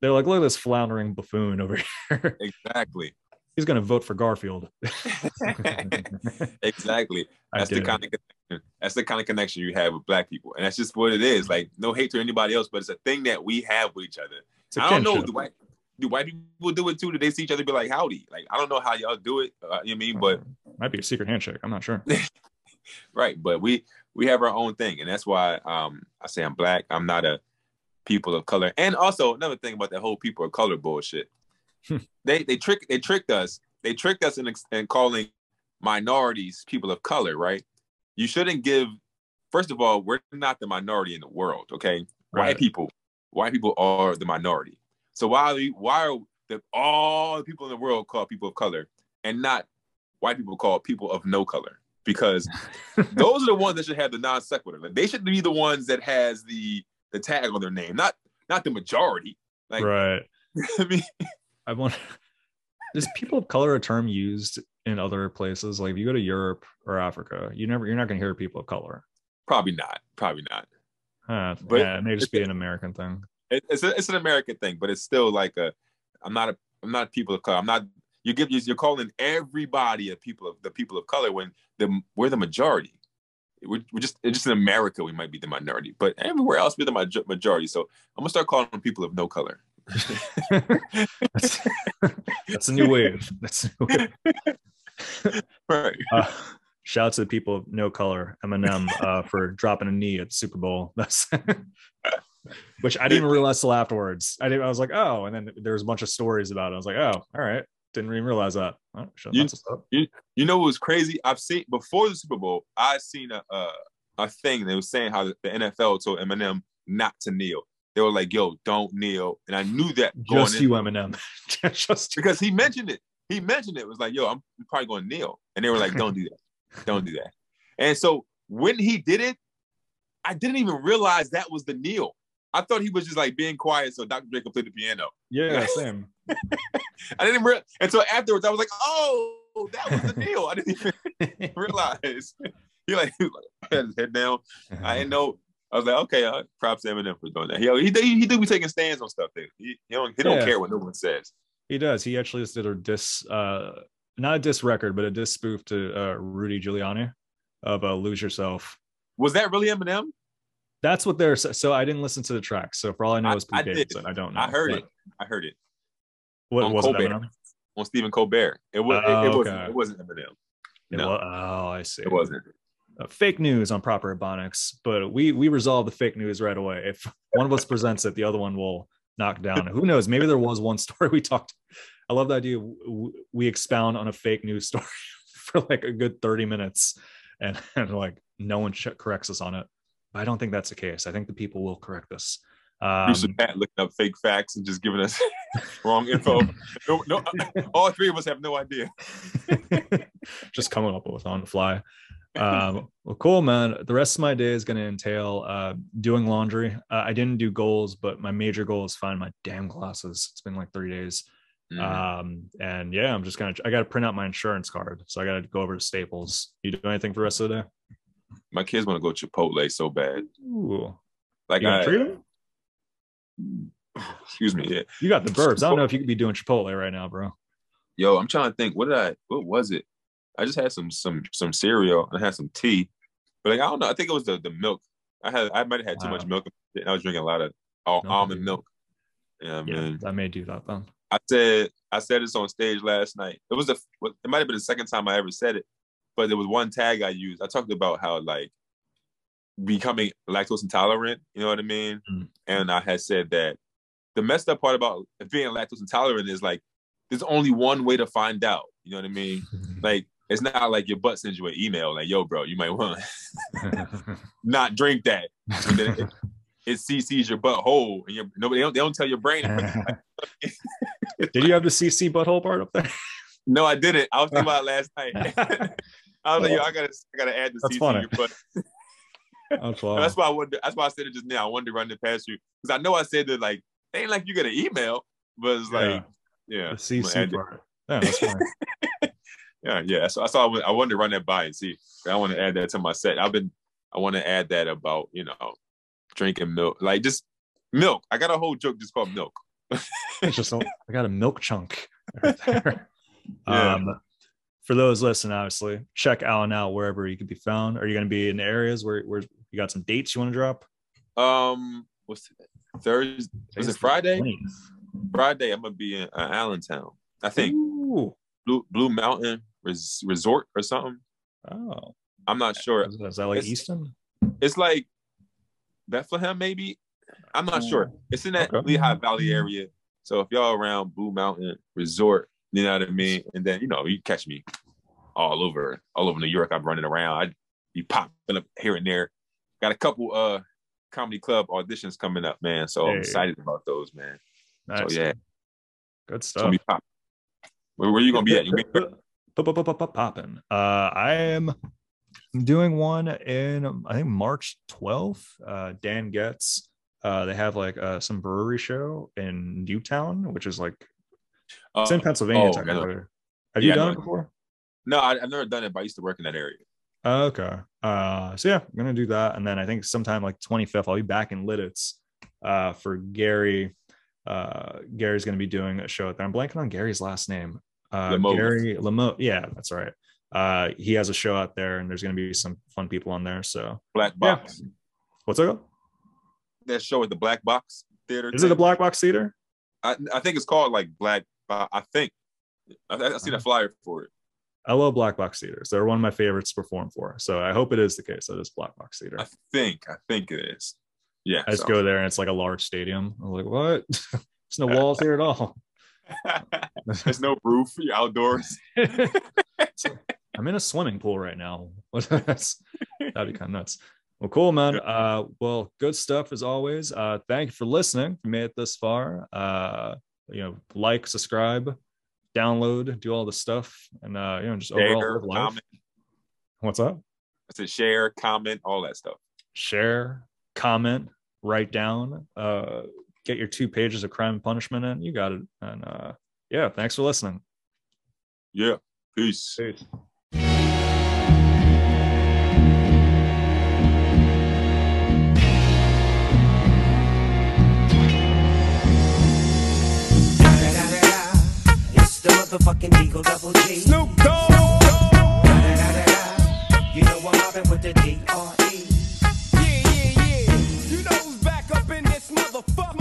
[SPEAKER 2] They're like, "Look at this floundering buffoon over here."
[SPEAKER 1] Exactly.
[SPEAKER 2] He's gonna vote for Garfield.
[SPEAKER 1] exactly. That's the kind of connection. That's the kind of connection you have with black people, and that's just what it is. Like no hate to anybody else, but it's a thing that we have with each other. I don't know. Do white do white people do it too? Do they see each other be like howdy? Like I don't know how y'all do it. Uh, you know what I mean? But
[SPEAKER 2] might be a secret handshake. I'm not sure.
[SPEAKER 1] right, but we we have our own thing, and that's why um I say I'm black. I'm not a people of color. And also another thing about that whole people of color bullshit. Hmm. they they trick they tricked us. They tricked us in, in calling minorities people of color, right? You shouldn't give first of all, we're not the minority in the world, okay?
[SPEAKER 2] Right.
[SPEAKER 1] White people, white people are the minority. So why are we, why are the, all the people in the world called people of color and not white people called people of no color? Because those are the ones that should have the non sequitur. Like, they should be the ones that has the the tag on their name, not not the majority. Like
[SPEAKER 2] right.
[SPEAKER 1] I mean,
[SPEAKER 2] I want. Is people of color a term used in other places? Like if you go to Europe or Africa, you never you're not gonna hear people of color.
[SPEAKER 1] probably not, probably not.
[SPEAKER 2] Huh,
[SPEAKER 1] But-
[SPEAKER 2] yeah, it may just be an American thing.
[SPEAKER 1] It, it's a, it's an American thing, but it's still like a. I'm not a I'm not people of color. I'm not. You give you're calling everybody a people of the people of color when the we're the majority. We're, we're just just in America we might be the minority, but everywhere else we're the maj- majority. So I'm gonna start calling them people of no color.
[SPEAKER 2] that's, that's a new wave. That's a new wave.
[SPEAKER 1] Right.
[SPEAKER 2] Uh, shout out to the people of no color, Eminem, uh, for dropping a knee at the Super Bowl. That's which I didn't even realize till afterwards. I didn't. I was like, oh, and then there was a bunch of stories about it. I was like, oh, all right. Didn't even realize that. Oh,
[SPEAKER 1] you, you, you, know what was crazy? I've seen before the Super Bowl. I seen a a, a thing that was saying how the, the NFL told Eminem not to kneel. They were like, "Yo, don't kneel," and I knew that.
[SPEAKER 2] Just you, Eminem.
[SPEAKER 1] Just because he mentioned it. He mentioned it. it was like, "Yo, I'm probably going to kneel," and they were like, "Don't do that. Don't do that." And so when he did it, I didn't even realize that was the kneel. I thought he was just like being quiet so Dr. Dre could play the piano.
[SPEAKER 2] Yeah, same.
[SPEAKER 1] I didn't realize until afterwards. I was like, "Oh, that was the deal. I didn't even realize. he like, he had his head down. I didn't know. I was like, okay, uh, props to Eminem for doing that. He he he, he do be taking stands on stuff. There. He, he don't he don't yeah. care what no one says.
[SPEAKER 2] He does. He actually just did a diss, uh, not a diss record, but a diss spoof to uh, Rudy Giuliani of uh, "Lose Yourself."
[SPEAKER 1] Was that really Eminem?
[SPEAKER 2] That's what they're. So I didn't listen to the track. So for all I know, it's Pete I, Davidson. I don't know.
[SPEAKER 1] I heard it. I heard it.
[SPEAKER 2] What was
[SPEAKER 1] Colbert, Eminem? On Stephen Colbert. It was. Oh, it, it, wasn't. It wasn't Eminem.
[SPEAKER 2] No. Was, oh, I see.
[SPEAKER 1] It wasn't.
[SPEAKER 2] Uh, fake news on proper ebonics, but we we resolve the fake news right away. If one of us presents it, the other one will knock down. Who knows? Maybe there was one story we talked. I love the idea we expound on a fake news story for like a good 30 minutes and, and like no one corrects us on it. I don't think that's the case. I think the people will correct us.
[SPEAKER 1] Um, Pat looking up fake facts and just giving us wrong info. no, no, all three of us have no idea.
[SPEAKER 2] just coming up with on the fly. Um, well, cool, man. The rest of my day is going to entail uh, doing laundry. Uh, I didn't do goals, but my major goal is find my damn glasses. It's been like three days. Mm-hmm. Um, and yeah, I'm just gonna. I got to print out my insurance card, so I got to go over to Staples. You do anything for the rest of the day?
[SPEAKER 1] My kids want to go Chipotle so bad.
[SPEAKER 2] Ooh.
[SPEAKER 1] Like I, excuse me. Yeah,
[SPEAKER 2] you got the burps. I don't know if you could be doing Chipotle right now, bro.
[SPEAKER 1] Yo, I'm trying to think. What did I? What was it? I just had some some some cereal and I had some tea, but like I don't know. I think it was the the milk. I had I might have had too wow. much milk. I was drinking a lot of all, no, almond milk. Yeah, yeah, man.
[SPEAKER 2] I may do that then.
[SPEAKER 1] I said I said this on stage last night. It was a it might have been the second time I ever said it, but there was one tag I used. I talked about how like becoming lactose intolerant. You know what I mean? Mm. And I had said that the messed up part about being lactose intolerant is like there's only one way to find out. You know what I mean? like it's not like your butt sends you an email like, "Yo, bro, you might want not drink that." it, it CCs your butthole, and your nobody they don't, they don't tell your brain.
[SPEAKER 2] Did you have the CC butthole part up there?
[SPEAKER 1] No, I didn't. I was thinking about last night. I was like, yo, I gotta, I gotta add the
[SPEAKER 2] that's
[SPEAKER 1] CC
[SPEAKER 2] funny.
[SPEAKER 1] your that's, that's why I wanted. That's why I said it just now. I wanted to run it past you because I know I said that like, it ain't like you get an email, but it's like, yeah,
[SPEAKER 2] yeah the CC part. Yeah, that's fine.
[SPEAKER 1] yeah, yeah. So I saw I wanted to run that by and see. I want to add that to my set. I've been I want to add that about you know drinking milk, like just milk. I got a whole joke just called milk.
[SPEAKER 2] it's just I got a milk chunk right there. yeah. Um, for those listening, obviously, check Alan out wherever you could be found. Are you going to be in areas where where you got some dates you want to drop?
[SPEAKER 1] Um, what's Thursday? Is it Friday? Friday, I'm gonna be in uh, Allentown. I think Ooh. Blue Blue Mountain res- resort or something.
[SPEAKER 2] Oh,
[SPEAKER 1] I'm not sure.
[SPEAKER 2] Is, is that like it's, Easton?
[SPEAKER 1] It's like Bethlehem, maybe. I'm not sure. Oh, it's in that okay. Lehigh Valley area. So if y'all around Blue Mountain Resort, you know what I mean. And then you know you catch me all over, all over New York. I'm running around. I'd be popping up here and there. Got a couple uh comedy club auditions coming up, man. So hey. I'm excited about those, man. Nice. So yeah,
[SPEAKER 2] good stuff.
[SPEAKER 1] Where, where you gonna be at? You
[SPEAKER 2] popping. Uh, I am doing one in I think March 12th. Uh, Dan Getz. Uh, they have like uh, some brewery show in Newtown, which is like it's in Pennsylvania. Oh. Have you done it before?
[SPEAKER 1] No, I, have never done it, but I used to work in that area.
[SPEAKER 2] Okay. Uh, so yeah, I'm gonna do that, and then I think sometime like 25th, I'll be back in Lititz uh, for Gary. Uh, Gary's gonna be doing a show out there. I'm blanking on Gary's last name uh, Gary Lamo. Yeah, that's right. Uh, he has a show out there, and there's going to be some fun people on there. So
[SPEAKER 1] Black Box.
[SPEAKER 2] Yeah. What's that?
[SPEAKER 1] That show at the Black Box Theater.
[SPEAKER 2] Is thing? it the Black Box Theater?
[SPEAKER 1] I, I think it's called like Black. I think I, I see the uh-huh. flyer for it.
[SPEAKER 2] I love Black Box Theaters. They're one of my favorites to perform for. So I hope it is the case that it's Black Box Theater.
[SPEAKER 1] I think. I think it is. Yeah.
[SPEAKER 2] I just go there and it's like a large stadium. I'm like, what? There's no walls here at all.
[SPEAKER 1] There's no roof. You're outdoors.
[SPEAKER 2] I'm in a swimming pool right now. That'd be kind of nuts. Well, cool, man. Uh, well, good stuff as always. Uh, thank you for listening. If you made it this far, uh, you know, like, subscribe, download, do all the stuff, and uh, you know, just overall
[SPEAKER 1] Share,
[SPEAKER 2] live life.
[SPEAKER 1] comment.
[SPEAKER 2] What's up?
[SPEAKER 1] I said share, comment, all that stuff.
[SPEAKER 2] Share, comment, write down, uh, get your two pages of crime and punishment in. You got it. And uh, yeah, thanks for listening.
[SPEAKER 1] Yeah. Peace.
[SPEAKER 2] Peace.
[SPEAKER 3] motherfucking Eagle Double G.
[SPEAKER 1] Snoop Dogg.
[SPEAKER 3] You know I'm mobbing with the D R E. Yeah, yeah, yeah. You know who's back up in this motherfucker.